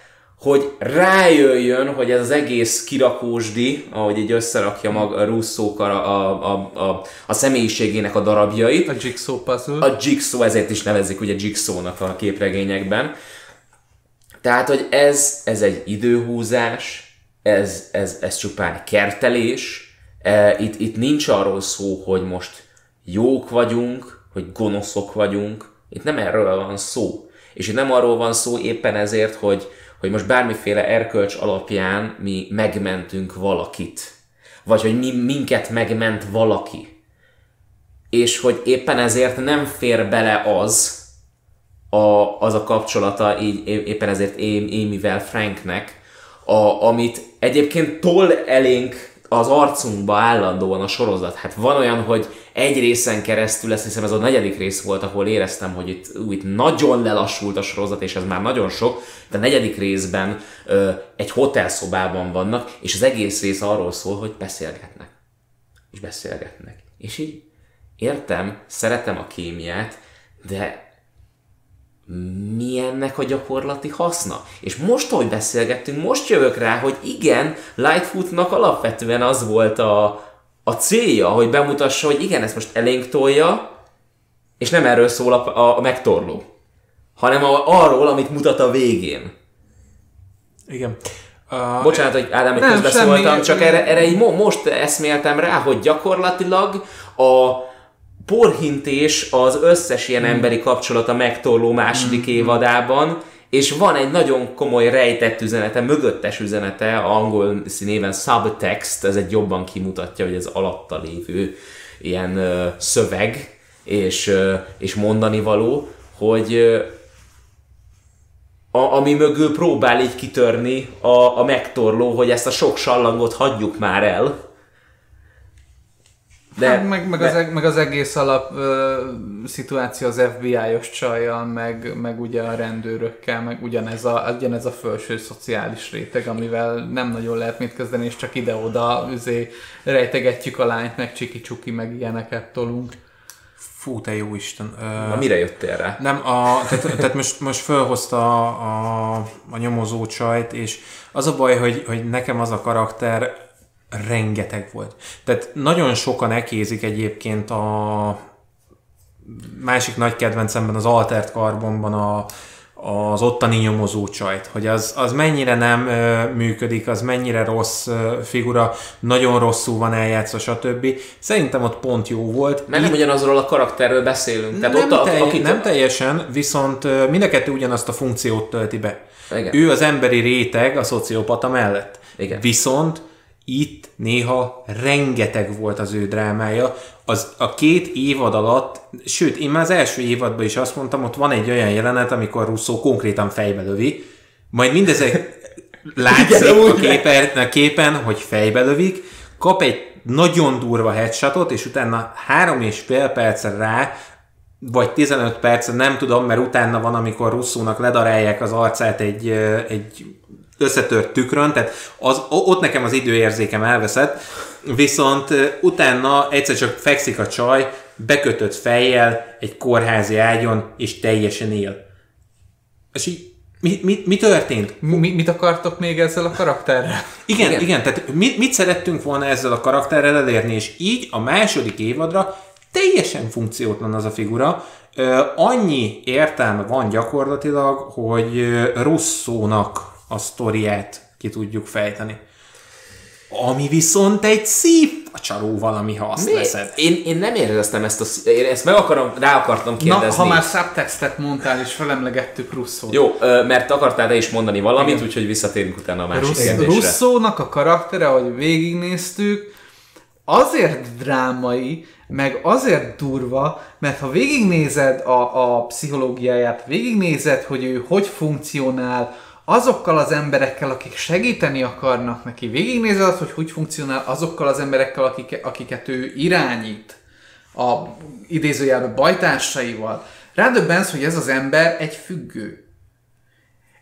hogy rájöjjön, hogy ez az egész kirakósdi, ahogy így összerakja maga Russo a, a, a, a, a személyiségének a darabjait, A Jigsaw puzzle. a Jigsaw, ezért is nevezik ugye Jigsaw-nak a képregényekben. Tehát, hogy ez, ez egy időhúzás, ez, ez, ez csupán kertelés, E, itt, itt nincs arról szó, hogy most jók vagyunk, hogy gonoszok vagyunk, itt nem erről van szó. És itt nem arról van szó éppen ezért, hogy, hogy most bármiféle erkölcs alapján mi megmentünk valakit. Vagy hogy mi, minket megment valaki és hogy éppen ezért nem fér bele az, a, az a kapcsolata így éppen ezért Amy-vel Franknek, a, amit egyébként toll elénk az arcunkba állandóan a sorozat. Hát van olyan, hogy egy részen keresztül, ezt hiszem ez a negyedik rész volt, ahol éreztem, hogy itt, ú, itt nagyon lelassult a sorozat, és ez már nagyon sok, de a negyedik részben ö, egy hotelszobában vannak, és az egész rész arról szól, hogy beszélgetnek és beszélgetnek. És így értem, szeretem a kémiát, de mi ennek a gyakorlati haszna? És most, hogy beszélgettünk, most jövök rá, hogy igen, Lightfootnak alapvetően az volt a, a célja, hogy bemutassa, hogy igen, ezt most elénk tolja, és nem erről szól a, a, a megtorló, hanem a, arról, amit mutat a végén. Igen. Uh, Bocsánat, hogy Ádám, hogy közbeszóltam, csak erre, erre így mo- most eszméltem rá, hogy gyakorlatilag a porhintés az összes ilyen emberi kapcsolat a megtorló második évadában, és van egy nagyon komoly rejtett üzenete, mögöttes üzenete, angol néven subtext, ez egy jobban kimutatja, hogy ez alatta lévő ilyen ö, szöveg és, ö, és mondani való, hogy ö, a, ami mögül próbál így kitörni a, a megtorló, hogy ezt a sok sallangot hagyjuk már el, De, hát meg, meg, de... Az, meg az egész alap ö, szituáció az FBI-os csajjal, meg, meg ugye a rendőrökkel, meg ugyanez a, ugyanez a felső szociális réteg, amivel nem nagyon lehet mit kezdeni, és csak ide-oda üzé, rejtegetjük a lányt, meg csiki-csuki, meg ilyeneket tolunk. Fú, te jó Isten. Na, mire jöttél rá? Nem, a, tehát, tehát most, most felhozta a, a, a nyomozó csajt, és az a baj, hogy, hogy nekem az a karakter rengeteg volt. Tehát nagyon sokan ekézik egyébként a másik nagy kedvencemben az Altert Carbonban a, az ottani nyomozó csajt, hogy az, az mennyire nem ö, működik, az mennyire rossz ö, figura, nagyon rosszul van eljátszva, stb. Szerintem ott pont jó volt. Mert nem ugyanazról a karakterről beszélünk. Tehát nem, ott a, telj, akit... nem teljesen, viszont ö, mind a kettő ugyanazt a funkciót tölti be. Igen. Ő az emberi réteg a szociopata mellett. Igen. Viszont itt néha rengeteg volt az ő drámája. Az a két évad alatt, sőt, én már az első évadban is azt mondtam, ott van egy olyan jelenet, amikor Russo konkrétan fejbe lövi, majd mindezek látszik a képen, a képen, hogy fejbe lövik, kap egy nagyon durva headshotot, és utána három és fél percre rá, vagy 15 perc, nem tudom, mert utána van, amikor Russzónak ledarálják az arcát egy, egy összetört tükrön, tehát az, ott nekem az időérzékem elveszett, viszont utána egyszer csak fekszik a csaj, bekötött fejjel egy kórházi ágyon, és teljesen él. És így mi, mi, mi történt? Mi, mit akartok még ezzel a karakterrel? Igen, igen, igen tehát mit, mit szerettünk volna ezzel a karakterrel elérni, és így a második évadra teljesen funkciótlan az a figura. Annyi értelme van gyakorlatilag, hogy Russzónak a sztoriát ki tudjuk fejteni. Ami viszont egy szív a csaló valami, ha azt Mi? veszed. Én, én nem éreztem ezt a... Én ezt meg akarom, rá akartam kérdezni. Na, ha már subtextet mondtál, és felemlegettük Russzót. Jó, mert akartál te is mondani valamit, Igen. úgyhogy visszatérünk utána a másik Rusz, kérdésre. Russzónak a karaktere, ahogy végignéztük, azért drámai, meg azért durva, mert ha végignézed a, a pszichológiáját, végignézed, hogy ő hogy funkcionál, azokkal az emberekkel, akik segíteni akarnak neki, végignézed azt, hogy hogy funkcionál azokkal az emberekkel, akik, akiket ő irányít, a idézőjelben bajtársaival, rádöbbensz, hogy ez az ember egy függő.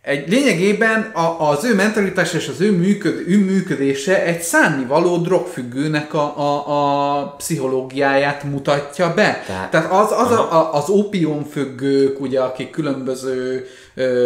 Egy lényegében a, az ő mentalitás és az ő, működ, ő működése egy szánnivaló drogfüggőnek a, a, a pszichológiáját mutatja be. Tehát, Tehát az, az, a, a, az ópiumfüggők, ugye, akik különböző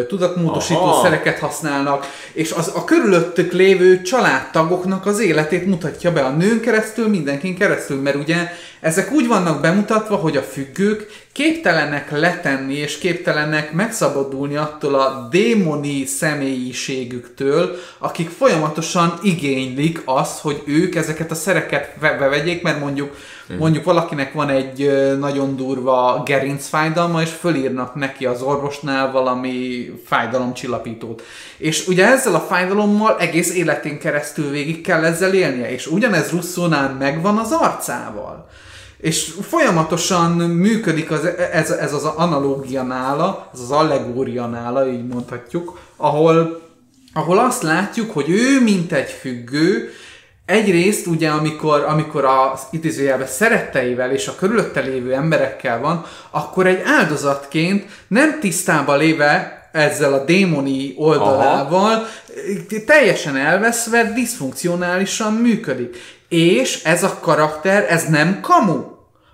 tudatmódosító Aha. szereket használnak, és az a körülöttük lévő családtagoknak az életét mutatja be a nőn keresztül, mindenkin keresztül, mert ugye ezek úgy vannak bemutatva, hogy a függők képtelenek letenni és képtelenek megszabadulni attól a démoni személyiségüktől, akik folyamatosan igénylik azt, hogy ők ezeket a szereket bevegyék, mert mondjuk Hmm. Mondjuk valakinek van egy nagyon durva gerincfájdalma, és fölírnak neki az orvosnál valami fájdalomcsillapítót. És ugye ezzel a fájdalommal egész életén keresztül végig kell ezzel élnie, és ugyanez Russzónál megvan az arcával. És folyamatosan működik az, ez, ez az analógia nála, ez az allegória nála, így mondhatjuk, ahol, ahol azt látjuk, hogy ő, mint egy függő, egyrészt ugye, amikor, amikor az idézőjelben szeretteivel és a körülötte lévő emberekkel van, akkor egy áldozatként nem tisztában léve ezzel a démoni oldalával, Aha. teljesen elveszve, diszfunkcionálisan működik. És ez a karakter, ez nem kamu,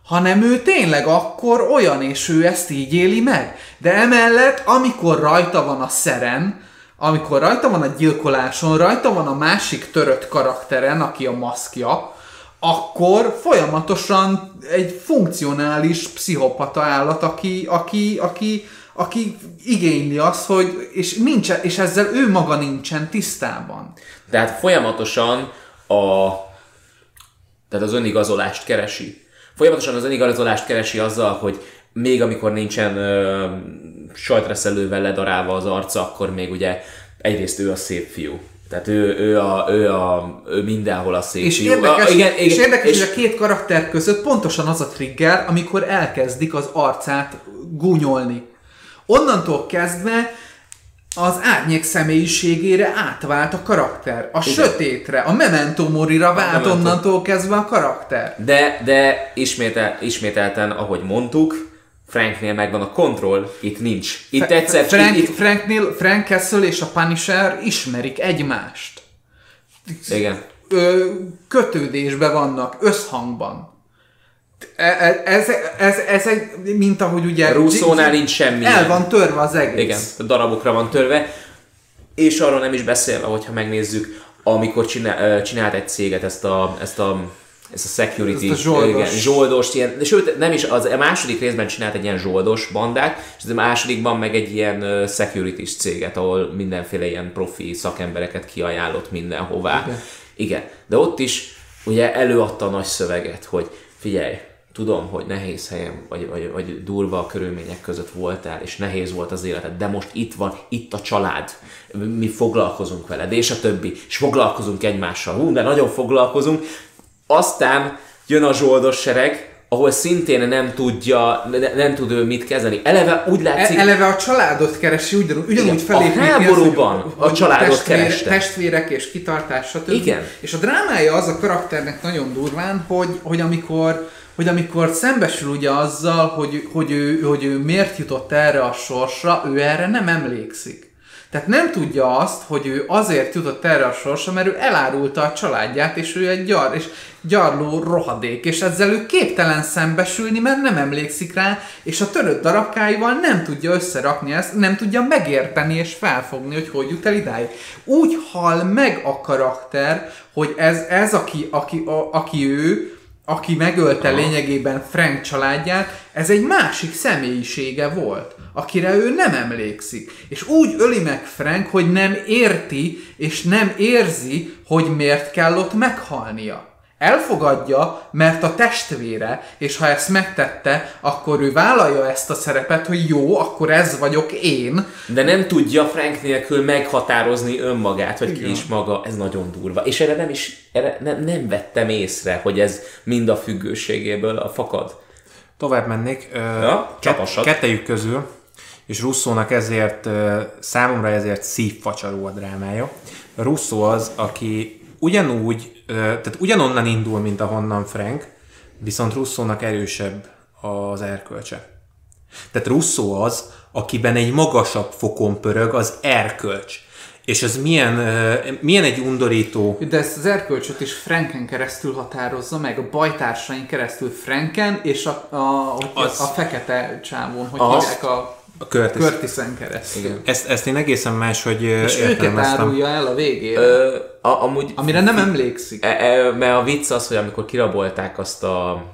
hanem ő tényleg akkor olyan, és ő ezt így éli meg. De emellett, amikor rajta van a szeren, amikor rajta van a gyilkoláson, rajta van a másik törött karakteren, aki a maszkja, akkor folyamatosan egy funkcionális pszichopata állat, aki, aki, aki, aki igényli azt, hogy, és, nincsen, és ezzel ő maga nincsen tisztában. Tehát folyamatosan a, tehát az önigazolást keresi. Folyamatosan az önigazolást keresi azzal, hogy még amikor nincsen ö, sajtreszelővel ledarálva az arca, akkor még ugye egyrészt ő a szép fiú. Tehát ő, ő, a, ő, a, ő mindenhol a szép és fiú. Érdekes, a, igen, és érdekes, és... hogy a két karakter között pontosan az a trigger, amikor elkezdik az arcát gúnyolni. Onnantól kezdve az árnyék személyiségére átvált a karakter. A Igen. sötétre, a Memento Morira vált Memento. onnantól kezdve a karakter. De, de ismétel, ismételten, ahogy mondtuk, Franknél megvan a kontroll, itt nincs. Itt Fe- egyszer... Frank, itt, Franknél, Frank Castle és a Punisher ismerik egymást. Igen. Ö, kötődésben vannak, összhangban. E, e, ez, ez, ez egy, mint ahogy ugye... Russo-nál nincs semmi. El van törve az egész. Igen, darabokra van törve. És arról nem is beszélve, hogyha megnézzük, amikor csinál, csinált egy céget, ezt a, ezt a ezt a security, ezt a zsoldos. Igen, zsoldos, ilyen, de sőt, nem is, az a második részben csinált egy ilyen zsoldos bandát, és a másodikban meg egy ilyen security céget, ahol mindenféle ilyen profi szakembereket kiajánlott mindenhová. Igen. Igen, de ott is ugye előadta a nagy szöveget, hogy figyelj, tudom, hogy nehéz helyen, vagy, vagy, vagy durva a körülmények között voltál, és nehéz volt az életed, de most itt van, itt a család, mi foglalkozunk veled, és a többi, és foglalkozunk egymással, hú, de nagyon foglalkozunk. Aztán jön a zsoldos sereg, ahol szintén nem tudja, ne, nem tud ő mit kezdeni. Eleve úgy látszik... E- eleve a családot keresi, ugyanúgy, ugyanúgy felépíti. A háborúban az, a családot testvér, kereste. Testvérek és kitartás, stb. Igen. És a drámája az a karakternek nagyon durván, hogy, hogy amikor hogy amikor szembesül ugye azzal, hogy, hogy, ő, hogy ő miért jutott erre a sorsra, ő erre nem emlékszik. Tehát nem tudja azt, hogy ő azért jutott erre a sorsra, mert ő elárulta a családját, és ő egy gyar, és gyarló rohadék, és ezzel ő képtelen szembesülni, mert nem emlékszik rá, és a törött darabkáival nem tudja összerakni ezt, nem tudja megérteni és felfogni, hogy hogy jut el idáig. Úgy hal meg a karakter, hogy ez, ez aki, aki, a, aki ő, aki megölte Aha. lényegében Frank családját, ez egy másik személyisége volt, akire ő nem emlékszik. És úgy öli meg Frank, hogy nem érti, és nem érzi, hogy miért kell ott meghalnia elfogadja, mert a testvére, és ha ezt megtette, akkor ő vállalja ezt a szerepet, hogy jó, akkor ez vagyok én. De nem tudja Frank nélkül meghatározni önmagát, vagy ki is maga, ez nagyon durva. És erre nem is, erre nem, nem vettem észre, hogy ez mind a függőségéből a fakad. Tovább mennék. Ja, Ket, kettejük közül, és Russzónak ezért, számomra ezért szívfacsaró a drámája. Russzó az, aki ugyanúgy tehát ugyanonnan indul, mint ahonnan Frank, viszont Russzónak erősebb az erkölcse. Tehát Russzó az, akiben egy magasabb fokon pörög az erkölcs. És ez milyen, milyen egy undorító... De ezt az erkölcsöt is Franken keresztül határozza meg, a bajtársain keresztül Franken, és a, a, a, az... a fekete csávon, hogy az... a a Curtis. Curtisen keresztül. Igen. Ezt, ezt én egészen máshogy És őket árulja el a végén. Ö, a, amúgy, Amire nem emlékszik. E, e, mert a vicc az, hogy amikor kirabolták azt a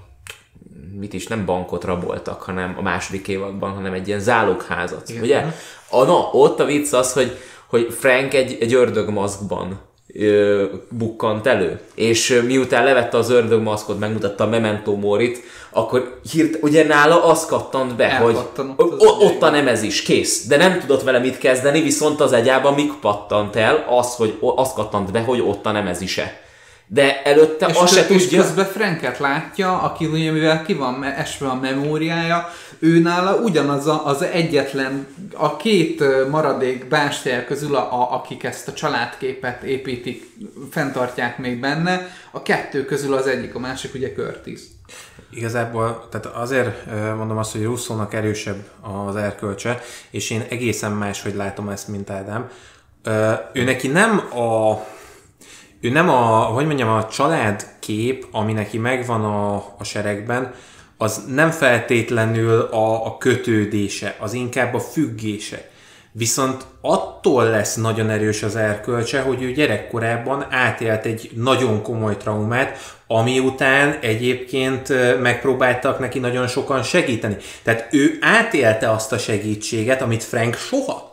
mit is, nem bankot raboltak, hanem a második évadban, hanem egy ilyen zálogházat, Igen. ugye? A, na, ott a vicc az, hogy, hogy Frank egy, egy ördögmaszkban ö, bukkant elő. És miután levette az ördögmaszkot, megmutatta a Memento Morit, akkor hírt, ugye nála az kattant be, hogy ott, ott a nemez is, kész. De nem tudott vele mit kezdeni, viszont az egyában mik pattant el, az, hogy az kattant be, hogy ott a nemez is -e. De előtte és azt se tudja... És közben Franket látja, aki ugye mivel ki van esve a memóriája, ő nála ugyanaz a, az egyetlen, a két maradék bástyája közül, a, a, akik ezt a családképet építik, fenntartják még benne, a kettő közül az egyik, a másik ugye Curtis. Igazából, tehát azért mondom azt, hogy Russzónak erősebb az erkölcse, és én egészen más, hogy látom ezt, mint Ádám. Ő neki nem a ő nem a, hogy mondjam, a családkép, ami neki megvan a, a seregben, az nem feltétlenül a, a kötődése, az inkább a függése. Viszont attól lesz nagyon erős az erkölcse, hogy ő gyerekkorában átélt egy nagyon komoly traumát, ami után egyébként megpróbáltak neki nagyon sokan segíteni. Tehát ő átélte azt a segítséget, amit Frank soha.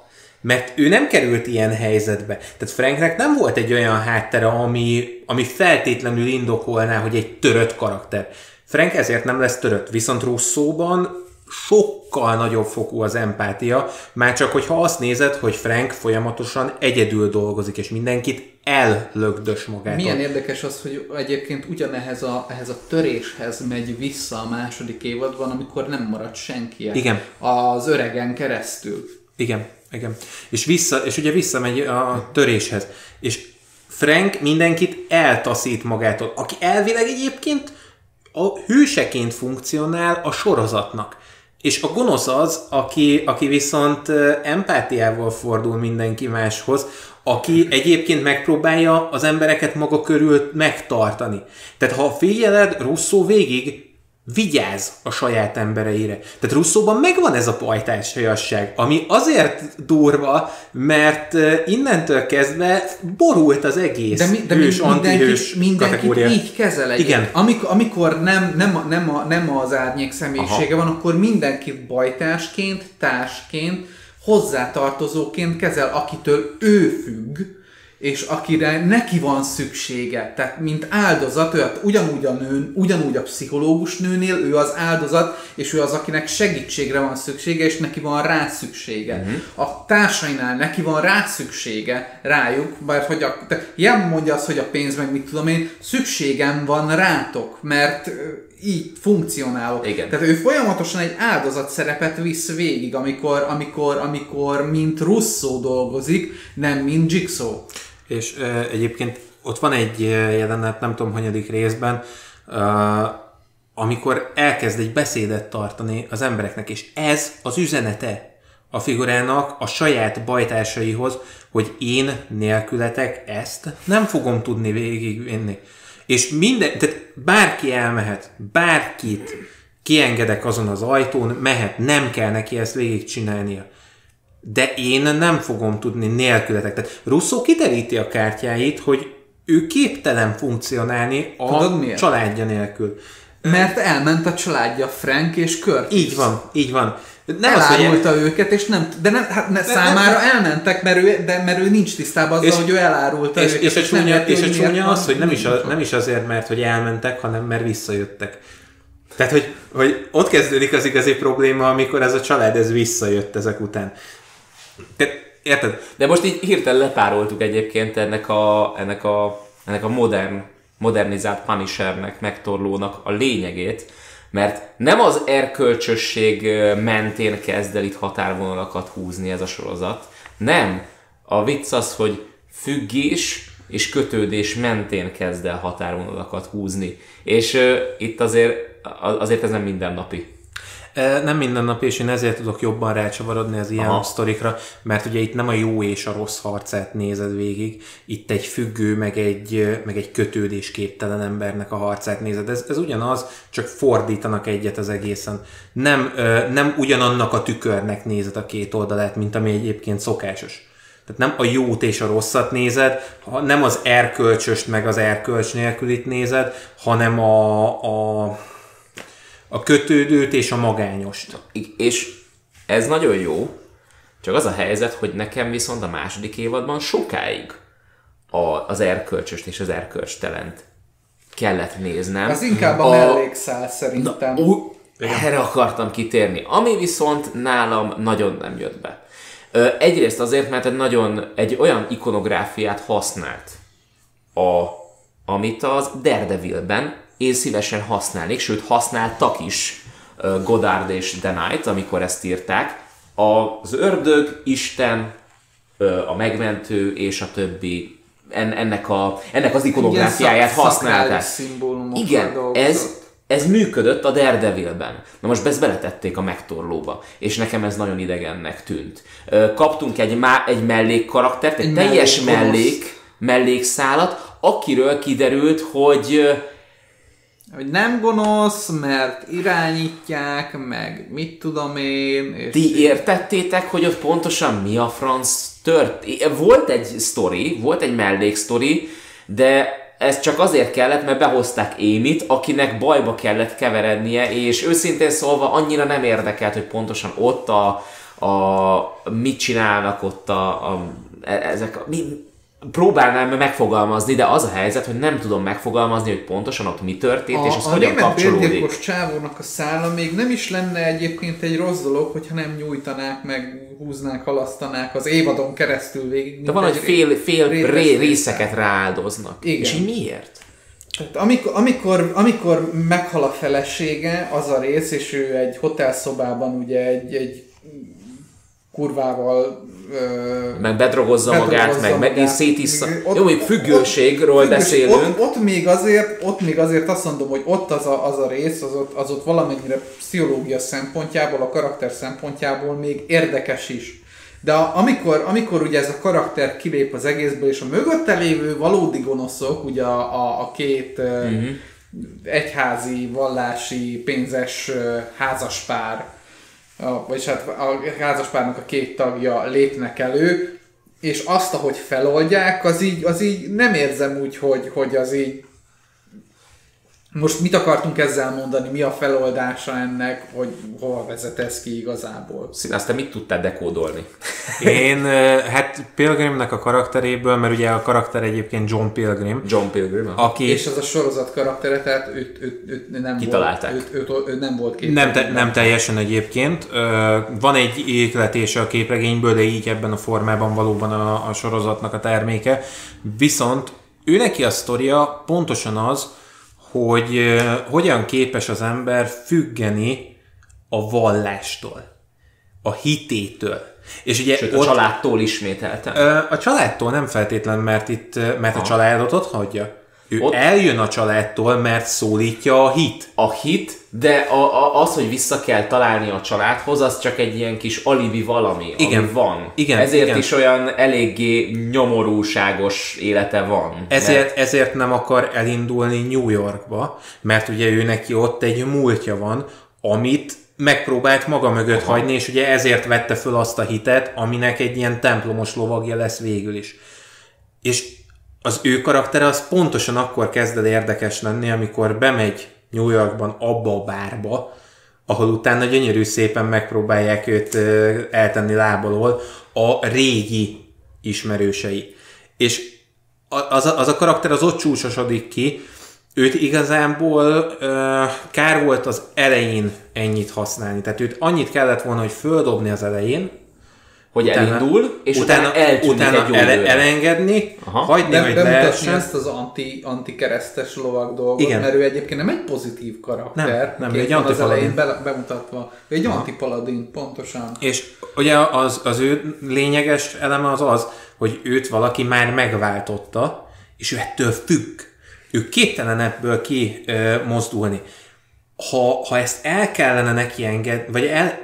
Mert ő nem került ilyen helyzetbe. Tehát Franknek nem volt egy olyan háttere, ami, ami feltétlenül indokolná, hogy egy törött karakter. Frank ezért nem lesz törött, viszont Russzóban sokkal nagyobb fokú az empátia, már csak hogyha azt nézed, hogy Frank folyamatosan egyedül dolgozik, és mindenkit ellögdös magát. Milyen érdekes az, hogy egyébként ugyanehhez a, ehhez a töréshez megy vissza a második évadban, amikor nem marad senki Igen. az öregen keresztül. Igen. Igen. És, vissza, és ugye visszamegy a töréshez. És Frank mindenkit eltaszít magától, aki elvileg egyébként a hőseként funkcionál a sorozatnak. És a gonosz az, aki, aki viszont empátiával fordul mindenki máshoz, aki egyébként megpróbálja az embereket maga körül megtartani. Tehát ha figyeled, Russo végig vigyáz a saját embereire. Tehát Russzóban megvan ez a pajtásajasság, ami azért durva, mert innentől kezdve borult az egész de, mi, de hős, mindenkit, mindenkit így kezel egy. Igen. Amikor, amikor nem, nem, nem, a, nem az árnyék személyisége Aha. van, akkor mindenkit bajtásként, társként, hozzátartozóként kezel, akitől ő függ, és akire neki van szüksége, tehát mint áldozat, ő ugyanúgy a nő, ugyanúgy a pszichológus nőnél, ő az áldozat, és ő az, akinek segítségre van szüksége, és neki van rá szüksége. Uh-huh. A társainál neki van rá szüksége, rájuk, mert hogy a, te, ilyen mondja azt, hogy a pénz meg mit tudom én, szükségem van rátok, mert így funkcionálok. Igen. Tehát ő folyamatosan egy áldozat szerepet visz végig, amikor, amikor, amikor mint Russo dolgozik, nem mint Jigsaw. És uh, egyébként ott van egy jelenet, nem tudom, hanyadik részben, uh, amikor elkezd egy beszédet tartani az embereknek, és ez az üzenete a figurának a saját bajtársaihoz, hogy én nélkületek ezt nem fogom tudni végigvinni. És minden, tehát bárki elmehet, bárkit kiengedek azon az ajtón, mehet, nem kell neki ezt végigcsinálnia de én nem fogom tudni nélkületek. Tehát Russo kiteríti a kártyáit, hogy ő képtelen funkcionálni a Tudod, családja nélkül. Mert elment a családja Frank és Kurt. Így van, így van. Nem elárulta az, hogy őket, és nem, de nem, hát ne, számára nem, elmentek, mert ő, de, mert ő nincs tisztában azzal, és, hogy ő elárulta és, őket. És, és, a csúnya, és a csúnya az, hogy nem is, a, nem is azért, mert hogy elmentek, hanem mert visszajöttek. Tehát, hogy, hogy ott kezdődik az igazi probléma, amikor ez a család ez visszajött ezek után. Te, érted? De most így hirtelen lepároltuk egyébként ennek a, ennek a, ennek a modern, modernizált Punishernek, megtorlónak a lényegét, mert nem az erkölcsösség mentén kezd el itt határvonalakat húzni ez a sorozat, nem. A vicc az, hogy függés és kötődés mentén kezd el határvonalakat húzni. És uh, itt azért, azért ez nem mindennapi. Nem minden nap, és én ezért tudok jobban rácsavarodni az ilyen Aha. sztorikra, mert ugye itt nem a jó és a rossz harcát nézed végig, itt egy függő, meg egy, meg egy kötődésképtelen embernek a harcát nézed. Ez, ez ugyanaz, csak fordítanak egyet az egészen. Nem, nem ugyanannak a tükörnek nézed a két oldalát, mint ami egyébként szokásos. Tehát nem a jót és a rosszat nézed, nem az erkölcsöst meg az erkölcs nélkülit nézed, hanem a, a a kötődőt és a magányost. És ez nagyon jó, csak az a helyzet, hogy nekem viszont a második évadban sokáig a, az erkölcsöst és az erkölcstelent kellett néznem. Az inkább a, a mellékszál szerintem. Na, ú, erre akartam kitérni. Ami viszont nálam nagyon nem jött be. Egyrészt azért, mert egy nagyon egy olyan ikonográfiát használt, a, amit az Daredevilben én szívesen használnék, sőt használtak is Godard és The Knight, amikor ezt írták. Az ördög, Isten, a megmentő és a többi ennek, a, ennek az ikonográfiáját használták. Igen, ez, ez működött a Daredevilben. Na most ezt beletették a megtorlóba, és nekem ez nagyon idegennek tűnt. Kaptunk egy, má, egy mellékkaraktert, egy, egy teljes mellék, mellékszálat, akiről kiderült, hogy hogy nem gonosz, mert irányítják, meg mit tudom én. És Ti értettétek, hogy ott pontosan mi a franc tört? Volt egy sztori, volt egy melléksztori, de ez csak azért kellett, mert behozták Émit, akinek bajba kellett keverednie, és őszintén szólva annyira nem érdekelt, hogy pontosan ott a, a mit csinálnak ott a, a ezek a, mi, próbálnám megfogalmazni, de az a helyzet, hogy nem tudom megfogalmazni, hogy pontosan ott mi történt, a, és az a hogyan kapcsolódik. A csávónak a szála még nem is lenne egyébként egy rossz dolog, hogyha nem nyújtanák meg, húznák, halasztanák az évadon keresztül végig. De van, hogy fél, fél ré, részeket rááldoznak. Igen. És így miért? Tehát amikor, amikor, amikor meghal a felesége, az a rész, és ő egy hotelszobában ugye egy, egy kurvával ö, Meg bedrogozza magát, bedrogozza meg megint magát. szétissza. Ott- Jó, még ott- függőségről függőség- beszélünk. Ott, ott, még azért, ott még azért azt mondom, hogy ott az a, az a rész, az ott, az ott valamennyire pszichológia szempontjából, a karakter szempontjából még érdekes is. De a, amikor, amikor ugye ez a karakter kilép az egészből, és a mögötte lévő valódi gonoszok, ugye a, a, a két uh-huh. egyházi, vallási, pénzes házaspár, a, vagyis hát a házaspárnak a két tagja lépnek elő, és azt, ahogy feloldják, az így, az így nem érzem úgy, hogy, hogy az így most mit akartunk ezzel mondani, mi a feloldása ennek, hogy hova vezet ez ki igazából. Színász, te mit tudtál dekódolni? Én, hát Pilgrimnek a karakteréből, mert ugye a karakter egyébként John Pilgrim, John Pilgrim? aki És ez a sorozat karaktere, tehát őt, őt, őt nem Kitalálták. volt, őt, őt, őt, nem volt két nem, te, nem teljesen egyébként. Van egy ékletése a képregényből, de így ebben a formában valóban a, a sorozatnak a terméke. Viszont ő neki a sztoria pontosan az, hogy hogyan képes az ember függeni a vallástól, a hitétől. És ugye Sőt, a családtól ismételtem. Ö, A családtól nem feltétlen, mert itt, mert a családot ott hagyja. Ő Ott- eljön a családtól, mert szólítja a hit. a hit, de a, a, az, hogy vissza kell találni a családhoz, az csak egy ilyen kis alibi valami, Igen. ami van. Igen, Ezért igen. is olyan eléggé nyomorúságos élete van. Ezért, ezért nem akar elindulni New Yorkba, mert ugye ő neki ott egy múltja van, amit megpróbált maga mögött Aha. hagyni, és ugye ezért vette föl azt a hitet, aminek egy ilyen templomos lovagja lesz végül is. És az ő karaktere az pontosan akkor kezd el érdekes lenni, amikor bemegy New Yorkban abba a bárba, ahol utána gyönyörű szépen megpróbálják őt eltenni lábalól a régi ismerősei. És az a, az a karakter az ott csúcsosodik ki, őt igazából ö, kár volt az elején ennyit használni. Tehát őt annyit kellett volna, hogy földobni az elején, Hogy elindul, és utána, utána, utána időre. elengedni, Aha. Hagyni, De hogy lehessen. ezt az anti, anti-keresztes lovag dolgot, Igen. mert ő egyébként nem egy pozitív karakter. Nem, nem, egy van az antipaladin. elején be, bemutatva. Ő egy antipaladin, pontosan. És ugye az, az ő lényeges eleme az az, hogy őt valaki már megváltotta, és ő ettől függ. Ő képtelen ebből ki ö, mozdulni. Ha, ha ezt el kellene neki engedni, vagy el,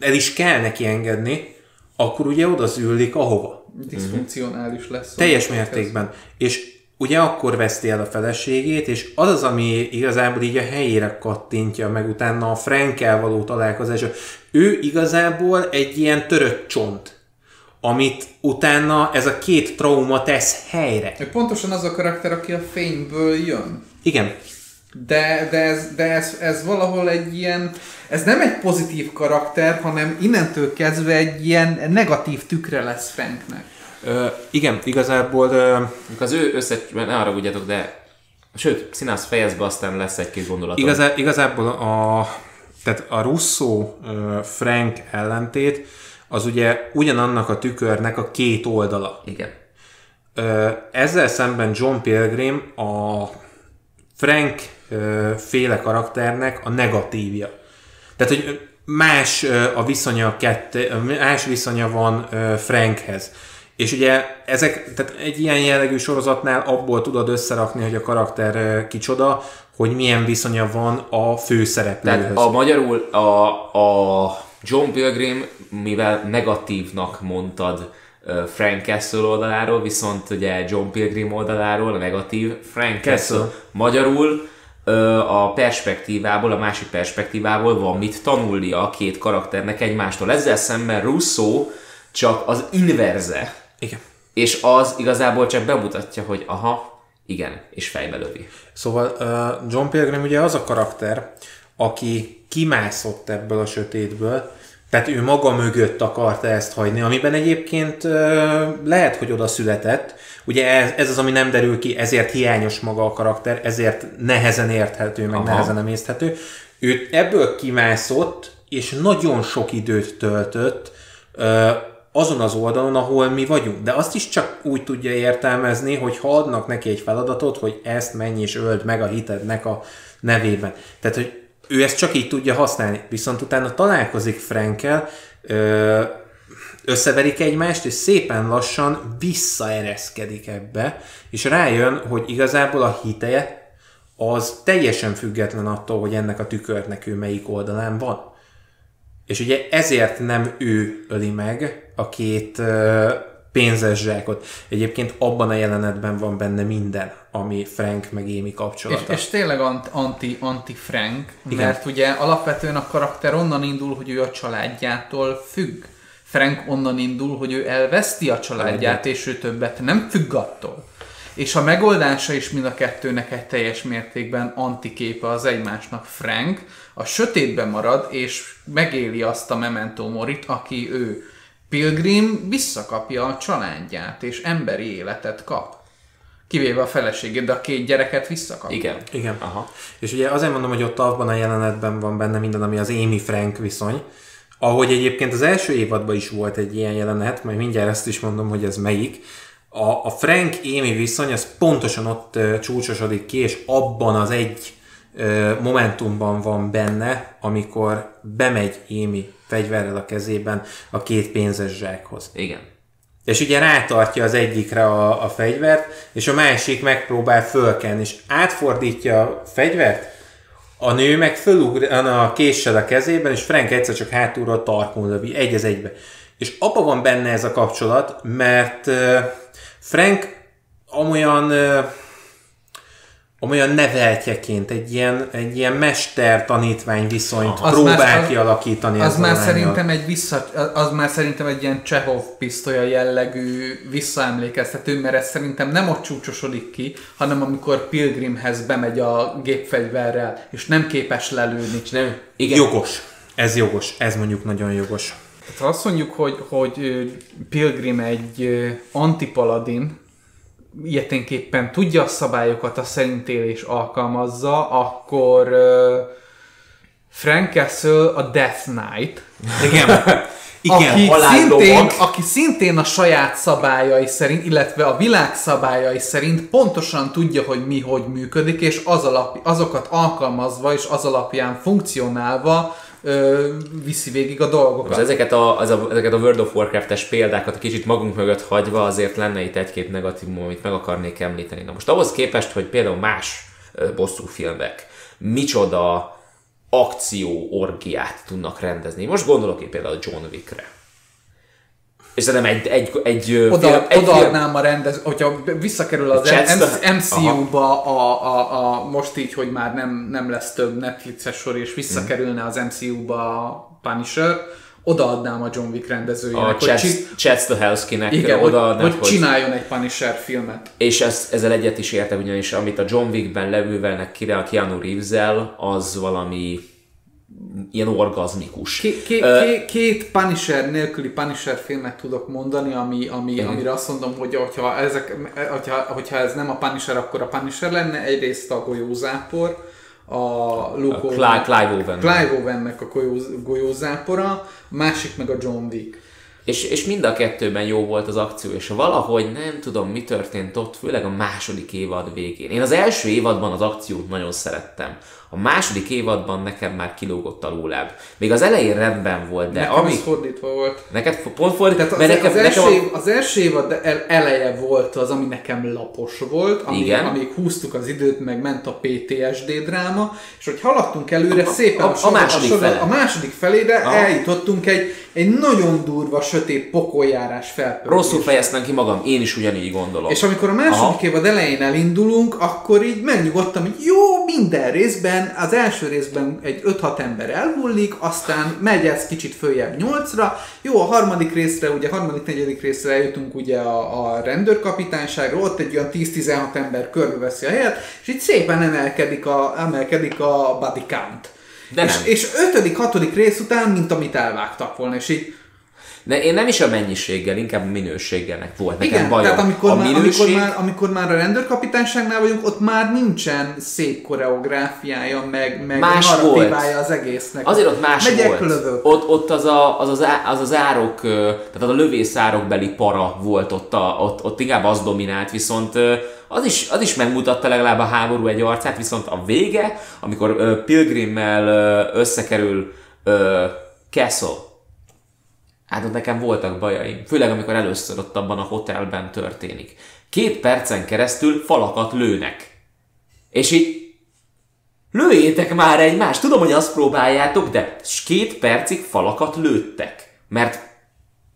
el is kell neki engedni, akkor ugye oda züllik ahova. Diszfunkcionális lesz. Teljes mértékben. És ugye akkor veszti el a feleségét, és az az, ami igazából így a helyére kattintja meg utána a Frankel való találkozás. Ő igazából egy ilyen törött csont, amit utána ez a két trauma tesz helyre. Ő pontosan az a karakter, aki a fényből jön. Igen. De, de, ez, de ez, ez valahol egy ilyen, ez nem egy pozitív karakter, hanem innentől kezdve egy ilyen negatív tükre lesz Franknek. Ö, igen, igazából ö, Az ő össze... Ne haragudjatok, de... Sőt, színász fejezd be, aztán lesz egy-két gondolatom. igazá, igazából a, tehát a Russo ö, Frank ellentét az ugye ugyanannak a tükörnek a két oldala. Igen. Ö, Ezzel szemben John Pilgrim a Frank féle karakternek a negatívja. Tehát, hogy más a viszonya kette, más viszonya van Frankhez. És ugye ezek, tehát egy ilyen jellegű sorozatnál abból tudod összerakni, hogy a karakter kicsoda, hogy milyen viszonya van a főszereplőhöz. Tehát a magyarul a, a John Pilgrim, mivel negatívnak mondtad Frank Castle oldaláról, viszont ugye John Pilgrim oldaláról a negatív Frank Castle. Castle. Magyarul a perspektívából, a másik perspektívából van mit tanulnia a két karakternek egymástól. Ezzel szemben Russo csak az inverze, Igen. és az igazából csak bemutatja, hogy aha, igen, és fejbe lövi. Szóval John Pilgrim ugye az a karakter, aki kimászott ebből a sötétből, tehát ő maga mögött akarta ezt hagyni, amiben egyébként lehet, hogy oda született. Ugye ez, ez az, ami nem derül ki, ezért hiányos maga a karakter, ezért nehezen érthető, meg Aha. nehezen emészthető. Ő ebből kimászott, és nagyon sok időt töltött azon az oldalon, ahol mi vagyunk. De azt is csak úgy tudja értelmezni, hogy ha adnak neki egy feladatot, hogy ezt menj és öld meg a hitednek a nevében. Tehát, hogy ő ezt csak így tudja használni. Viszont utána találkozik Frankel, összeverik egymást, és szépen lassan visszaereszkedik ebbe, és rájön, hogy igazából a hiteje az teljesen független attól, hogy ennek a tükörnek ő melyik oldalán van. És ugye ezért nem ő öli meg a két pénzes zsákot. Egyébként abban a jelenetben van benne minden, ami Frank meg És, kapcsolata. és tényleg ant- anti, anti Frank, Igen. mert ugye alapvetően a karakter onnan indul, hogy ő a családjától függ. Frank onnan indul, hogy ő elveszti a családját, és ő többet nem függ attól. És a megoldása is mind a kettőnek egy teljes mértékben antiképe az egymásnak. Frank a sötétben marad, és megéli azt a memento morit, aki ő. Pilgrim visszakapja a családját, és emberi életet kap. Kivéve a feleségét, de a két gyereket visszakapja. Igen. Igen. Aha. És ugye azért mondom, hogy ott abban a jelenetben van benne minden, ami az Amy Frank viszony, ahogy egyébként az első évadban is volt egy ilyen jelenet, majd mindjárt ezt is mondom, hogy ez melyik. A, a Frank-Amy viszony, az pontosan ott uh, csúcsosodik ki, és abban az egy momentumban van benne, amikor bemegy Amy fegyverrel a kezében a két pénzes zsákhoz. Igen. És ugye rátartja az egyikre a, a fegyvert, és a másik megpróbál fölkenni, és átfordítja a fegyvert, a nő meg fölugran a késsel a kezében, és Frank egyszer csak hátulról tarkon lövi, egy az egybe. És abban van benne ez a kapcsolat, mert Frank amolyan amolyan neveltjeként egy ilyen, egy ilyen mester-tanítvány viszonyt Az próbál már- az- kialakítani. Az ezzel már a lánnyal. szerintem egy vissza, az már szerintem egy ilyen Csehov pisztolya jellegű visszaemlékeztető, mert ez szerintem nem ott csúcsosodik ki, hanem amikor Pilgrimhez bemegy a gépfegyverrel, és nem képes lelőni. És nem, igen. Jogos. Ez jogos. Ez mondjuk nagyon jogos. Tehát azt mondjuk, hogy, hogy Pilgrim egy antipaladin, ilyeténképpen tudja a szabályokat, a szerintélés alkalmazza, akkor uh, Frank Castle a Death Knight, Igen. Igen. aki, szintén, aki szintén a saját szabályai szerint, illetve a világ szabályai szerint pontosan tudja, hogy mi hogy működik, és az alap, azokat alkalmazva és az alapján funkcionálva ö, viszi végig a dolgokat. Most ezeket a, az a, ezeket a World of Warcraft-es példákat kicsit magunk mögött hagyva azért lenne itt egy-két negatívum, amit meg akarnék említeni. Na most ahhoz képest, hogy például más ö, bosszúfilmek micsoda akció orgiát tudnak rendezni. Most gondolok én például John Wickre. És szerintem egy, egy, egy, ö, Oda, film, egy film, odaadnám a rendez, hogyha visszakerül az MCU-ba a, a, a, most így, hogy már nem, nem lesz több Netflixes sor, és visszakerülne az MCU-ba a Punisher, odaadnám a John Wick rendezőjének, a hogy, Chad, Stahelski-nek igen, hogy, odaadnád, hogy, csináljon egy Punisher filmet. És ez, ezzel egyet is értek, ugyanis amit a John Wickben levővelnek ki a Keanu Reeves-el, az valami ilyen orgazmikus. Ké, Ö, ké, két Punisher nélküli Punisher filmet tudok mondani, ami, ami, amire azt mondom, hogy hogyha, ezek, hogyha, hogyha ez nem a Punisher, akkor a Punisher lenne. Egyrészt a golyózápor, a Luke A Cly- Clive Owen. Clive Owennek a golyó- golyózápora, másik meg a John Wick. És, és mind a kettőben jó volt az akció, és valahogy nem tudom, mi történt ott, főleg a második évad végén. Én az első évadban az akciót nagyon szerettem. A második évadban nekem már kilógott a lóláb. Még az elején rendben volt, de Nekem ami... ez fordítva volt. Neked pont fordít, Tehát az, mert nekem, az, első, nekem az első évad el- eleje volt az, ami nekem lapos volt, amíg, Igen. amíg húztuk az időt, meg ment a PTSD dráma, és hogy haladtunk előre szépen a- a sorozat- második sorozat- fele. a második felére Aha. eljutottunk egy, egy nagyon durva, sötét pokoljárás felpörgés. rosszul fejeztem ki magam, én is ugyanígy gondolom. És amikor a második Aha. évad elején elindulunk, akkor így megnyugodtam, hogy jó, minden részben, az első részben egy 5-6 ember elhullik, aztán megy ez kicsit följebb 8-ra, jó, a harmadik részre, ugye a harmadik, negyedik részre eljutunk ugye a, a rendőrkapitányságra, ott egy olyan 10-16 ember körbeveszi a helyet, és így szépen emelkedik a, emelkedik a body count. De és, nem. és ötödik, hatodik rész után, mint amit elvágtak volna, és így De én nem is a mennyiséggel, inkább a minőséggelnek volt nekem Igen, bajom. tehát amikor, a már, minőség, amikor, már, amikor már a rendőrkapitányságnál vagyunk, ott már nincsen szép koreográfiája, meg, meg Más narratívája az egésznek. Azért ott más Megyek, volt. lövök. Ott, ott az, a, az, az, á- az, az árok, tehát az a lövészárokbeli para volt ott, a, ott, ott inkább az dominált, viszont az is, az is megmutatta legalább a háború egy arcát, viszont a vége, amikor Pilgrimmel összekerül Castle, Hát ott nekem voltak bajaim, főleg amikor először ott abban a hotelben történik. Két percen keresztül falakat lőnek. És így lőjétek már egymást, tudom, hogy azt próbáljátok, de két percig falakat lőttek. Mert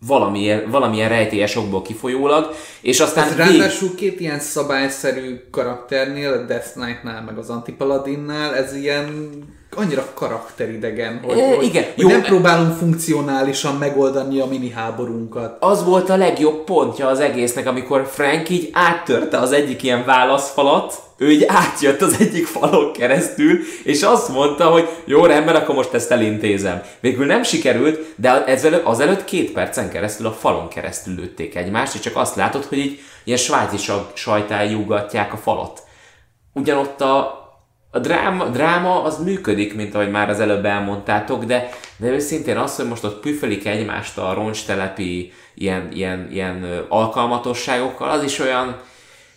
valamilyen, valamilyen rejtélyes okból kifolyólag, és aztán Ez ráadásul két ilyen szabályszerű karakternél, a Death Knight-nál, meg az Antipaladinnál, ez ilyen annyira karakteridegen, hogy, É, hogy, igen. hogy Jó, nem e- próbálunk funkcionálisan megoldani a mini háborunkat. az volt a legjobb pontja az egésznek, amikor Frank így áttörte az egyik ilyen válaszfalat, ő így átjött az egyik falon keresztül, és azt mondta, hogy jó, rendben, akkor most ezt elintézem. Végül nem sikerült, de ezelőtt, azelőtt két percen keresztül a falon keresztül lőtték egymást, és csak azt látod, hogy így ilyen svájci sajtál a falat. Ugyanott a, a dráma, dráma az működik, mint ahogy már az előbb elmondtátok, de, de őszintén az, hogy most ott püfölik egymást a roncstelepi ilyen, ilyen, ilyen alkalmatosságokkal, az is olyan,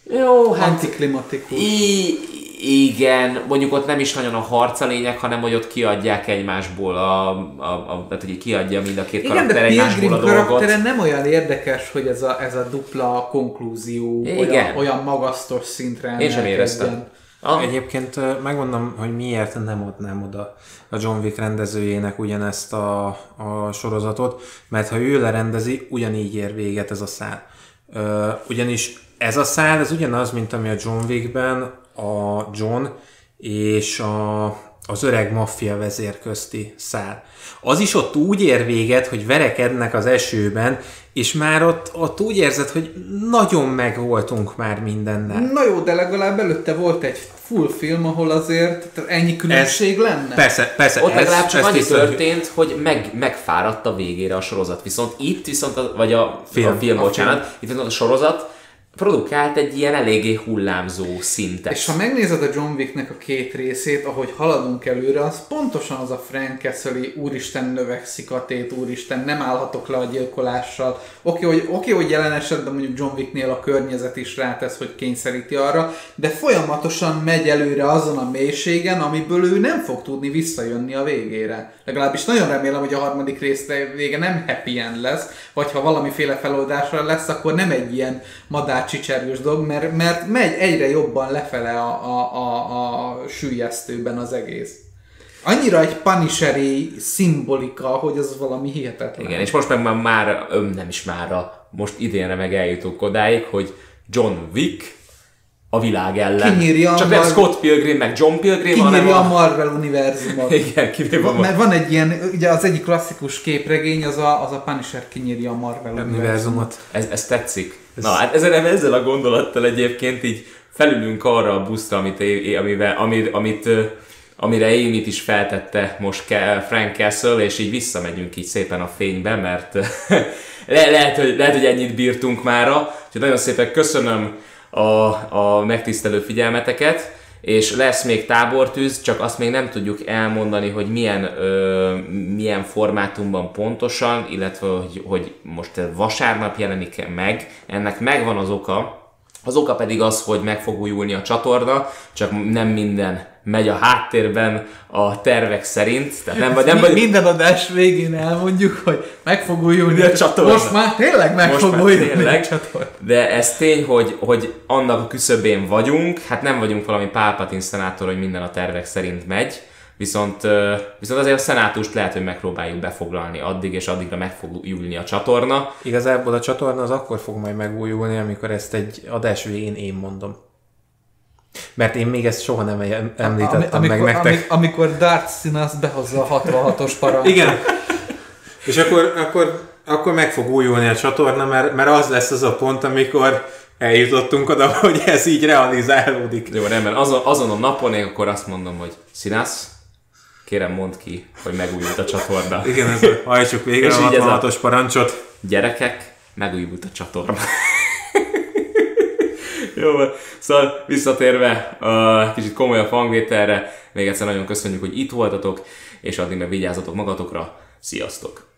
jó, hát Antiklimatikus. I- igen, mondjuk ott nem is nagyon a harc a lényeg, hanem hogy ott kiadják egymásból a, a, a tehát hogy kiadja mind a két Igen, karakter egymásból a dolgot. nem olyan érdekes, hogy ez a, ez a dupla konklúzió Igen. olyan, olyan magasztos szintre Én sem éreztem. Ah, Egyébként megmondom, hogy miért nem adnám oda a John Wick rendezőjének ugyanezt a, a sorozatot, mert ha ő lerendezi, ugyanígy ér véget ez a szál. Ugyanis ez a szál, ez ugyanaz, mint ami a John Wickben a John és a, az öreg maffia vezér közti szál. Az is ott úgy ér véget, hogy verekednek az esőben, és már ott, ott úgy érzed, hogy nagyon megvoltunk már mindennel. Na jó, de legalább előtte volt egy full film, ahol azért ennyi különbség lenne. Persze, persze. ott legalább csak ezt annyi történt, hogy meg, megfáradt a végére a sorozat. Viszont itt viszont, a, vagy a Film. a film, A bocsánat, itt viszont a sorozat produkált egy ilyen eléggé hullámzó szintet. És ha megnézed a John Wicknek a két részét, ahogy haladunk előre, az pontosan az a Frank Castle úristen növekszik a tét, úristen, nem állhatok le a gyilkolással. Oké, hogy, oké, hogy jelen esetben mondjuk John Wicknél a környezet is rátesz, hogy kényszeríti arra, de folyamatosan megy előre azon a mélységen, amiből ő nem fog tudni visszajönni a végére. Legalábbis nagyon remélem, hogy a harmadik rész vége nem happy end lesz, vagy ha valamiféle feloldásra lesz, akkor nem egy ilyen madárcsicsergős dolog, mert, mert megy egyre jobban lefele a, a, a, a sűjesztőben az egész. Annyira egy punisheri szimbolika, hogy az valami hihetetlen. Igen, és most meg már, már öm, nem is mára, most idénre meg eljutunk odáig, hogy John Wick a világ ellen. Kinyírja a Csak nem Mar- Scott Pilgrim, meg John Pilgrim, hanem a a... Marvel univerzumot. Igen, kivéve a... Mert van egy ilyen, ugye az egyik klasszikus képregény, az a, az a Punisher kinyírja a Marvel univerzumot. univerzumot. Ez, ez tetszik. Ez... Na hát ezzel, ezzel a gondolattal egyébként így felülünk arra a buszra, amit, é- amivel, amit, amit, amire Amy-t is feltette most Frank Castle, és így visszamegyünk így szépen a fénybe, mert le, lehet, hogy, lehet, hogy ennyit bírtunk mára. Úgyhogy nagyon szépen köszönöm a, a megtisztelő figyelmeteket, és lesz még tábortűz, csak azt még nem tudjuk elmondani, hogy milyen, ö, milyen formátumban pontosan, illetve hogy, hogy most vasárnap jelenik meg. Ennek megvan az oka, az oka pedig az, hogy meg fog újulni a csatorna, csak nem minden megy a háttérben a tervek szerint. Tehát nem, vagy, nem, vagy, Minden adás végén elmondjuk, hogy meg fog újulni a csatorna. Most már tényleg meg Most fog már újulni tényleg. a csatorna. De ez tény, hogy, hogy annak a küszöbén vagyunk, hát nem vagyunk valami Pálpatin szenátor, hogy minden a tervek szerint megy, viszont, viszont azért a szenátust lehet, hogy megpróbáljuk befoglalni addig, és addigra meg fog újulni a csatorna. Igazából a csatorna az akkor fog majd megújulni, amikor ezt egy adás végén én mondom. Mert én még ezt soha nem em- említettem Ami- meg amikor, nektek. ami- amikor Darth Sinas behozza a 66-os parancsot. Igen. És akkor, akkor, akkor meg fog újulni a csatorna, mert, mert az lesz az a pont, amikor eljutottunk oda, hogy ez így realizálódik. Jó, rendben, azon, azon a napon én akkor azt mondom, hogy Színász, kérem mondd ki, hogy megújult a csatorna. Igen, ez a, hajtsuk végre És a- 66-os parancsot. Gyerekek, megújult a csatorna. Jó, szóval visszatérve a kicsit komolyabb hangvételre, még egyszer nagyon köszönjük, hogy itt voltatok, és addig meg vigyázzatok magatokra. Sziasztok!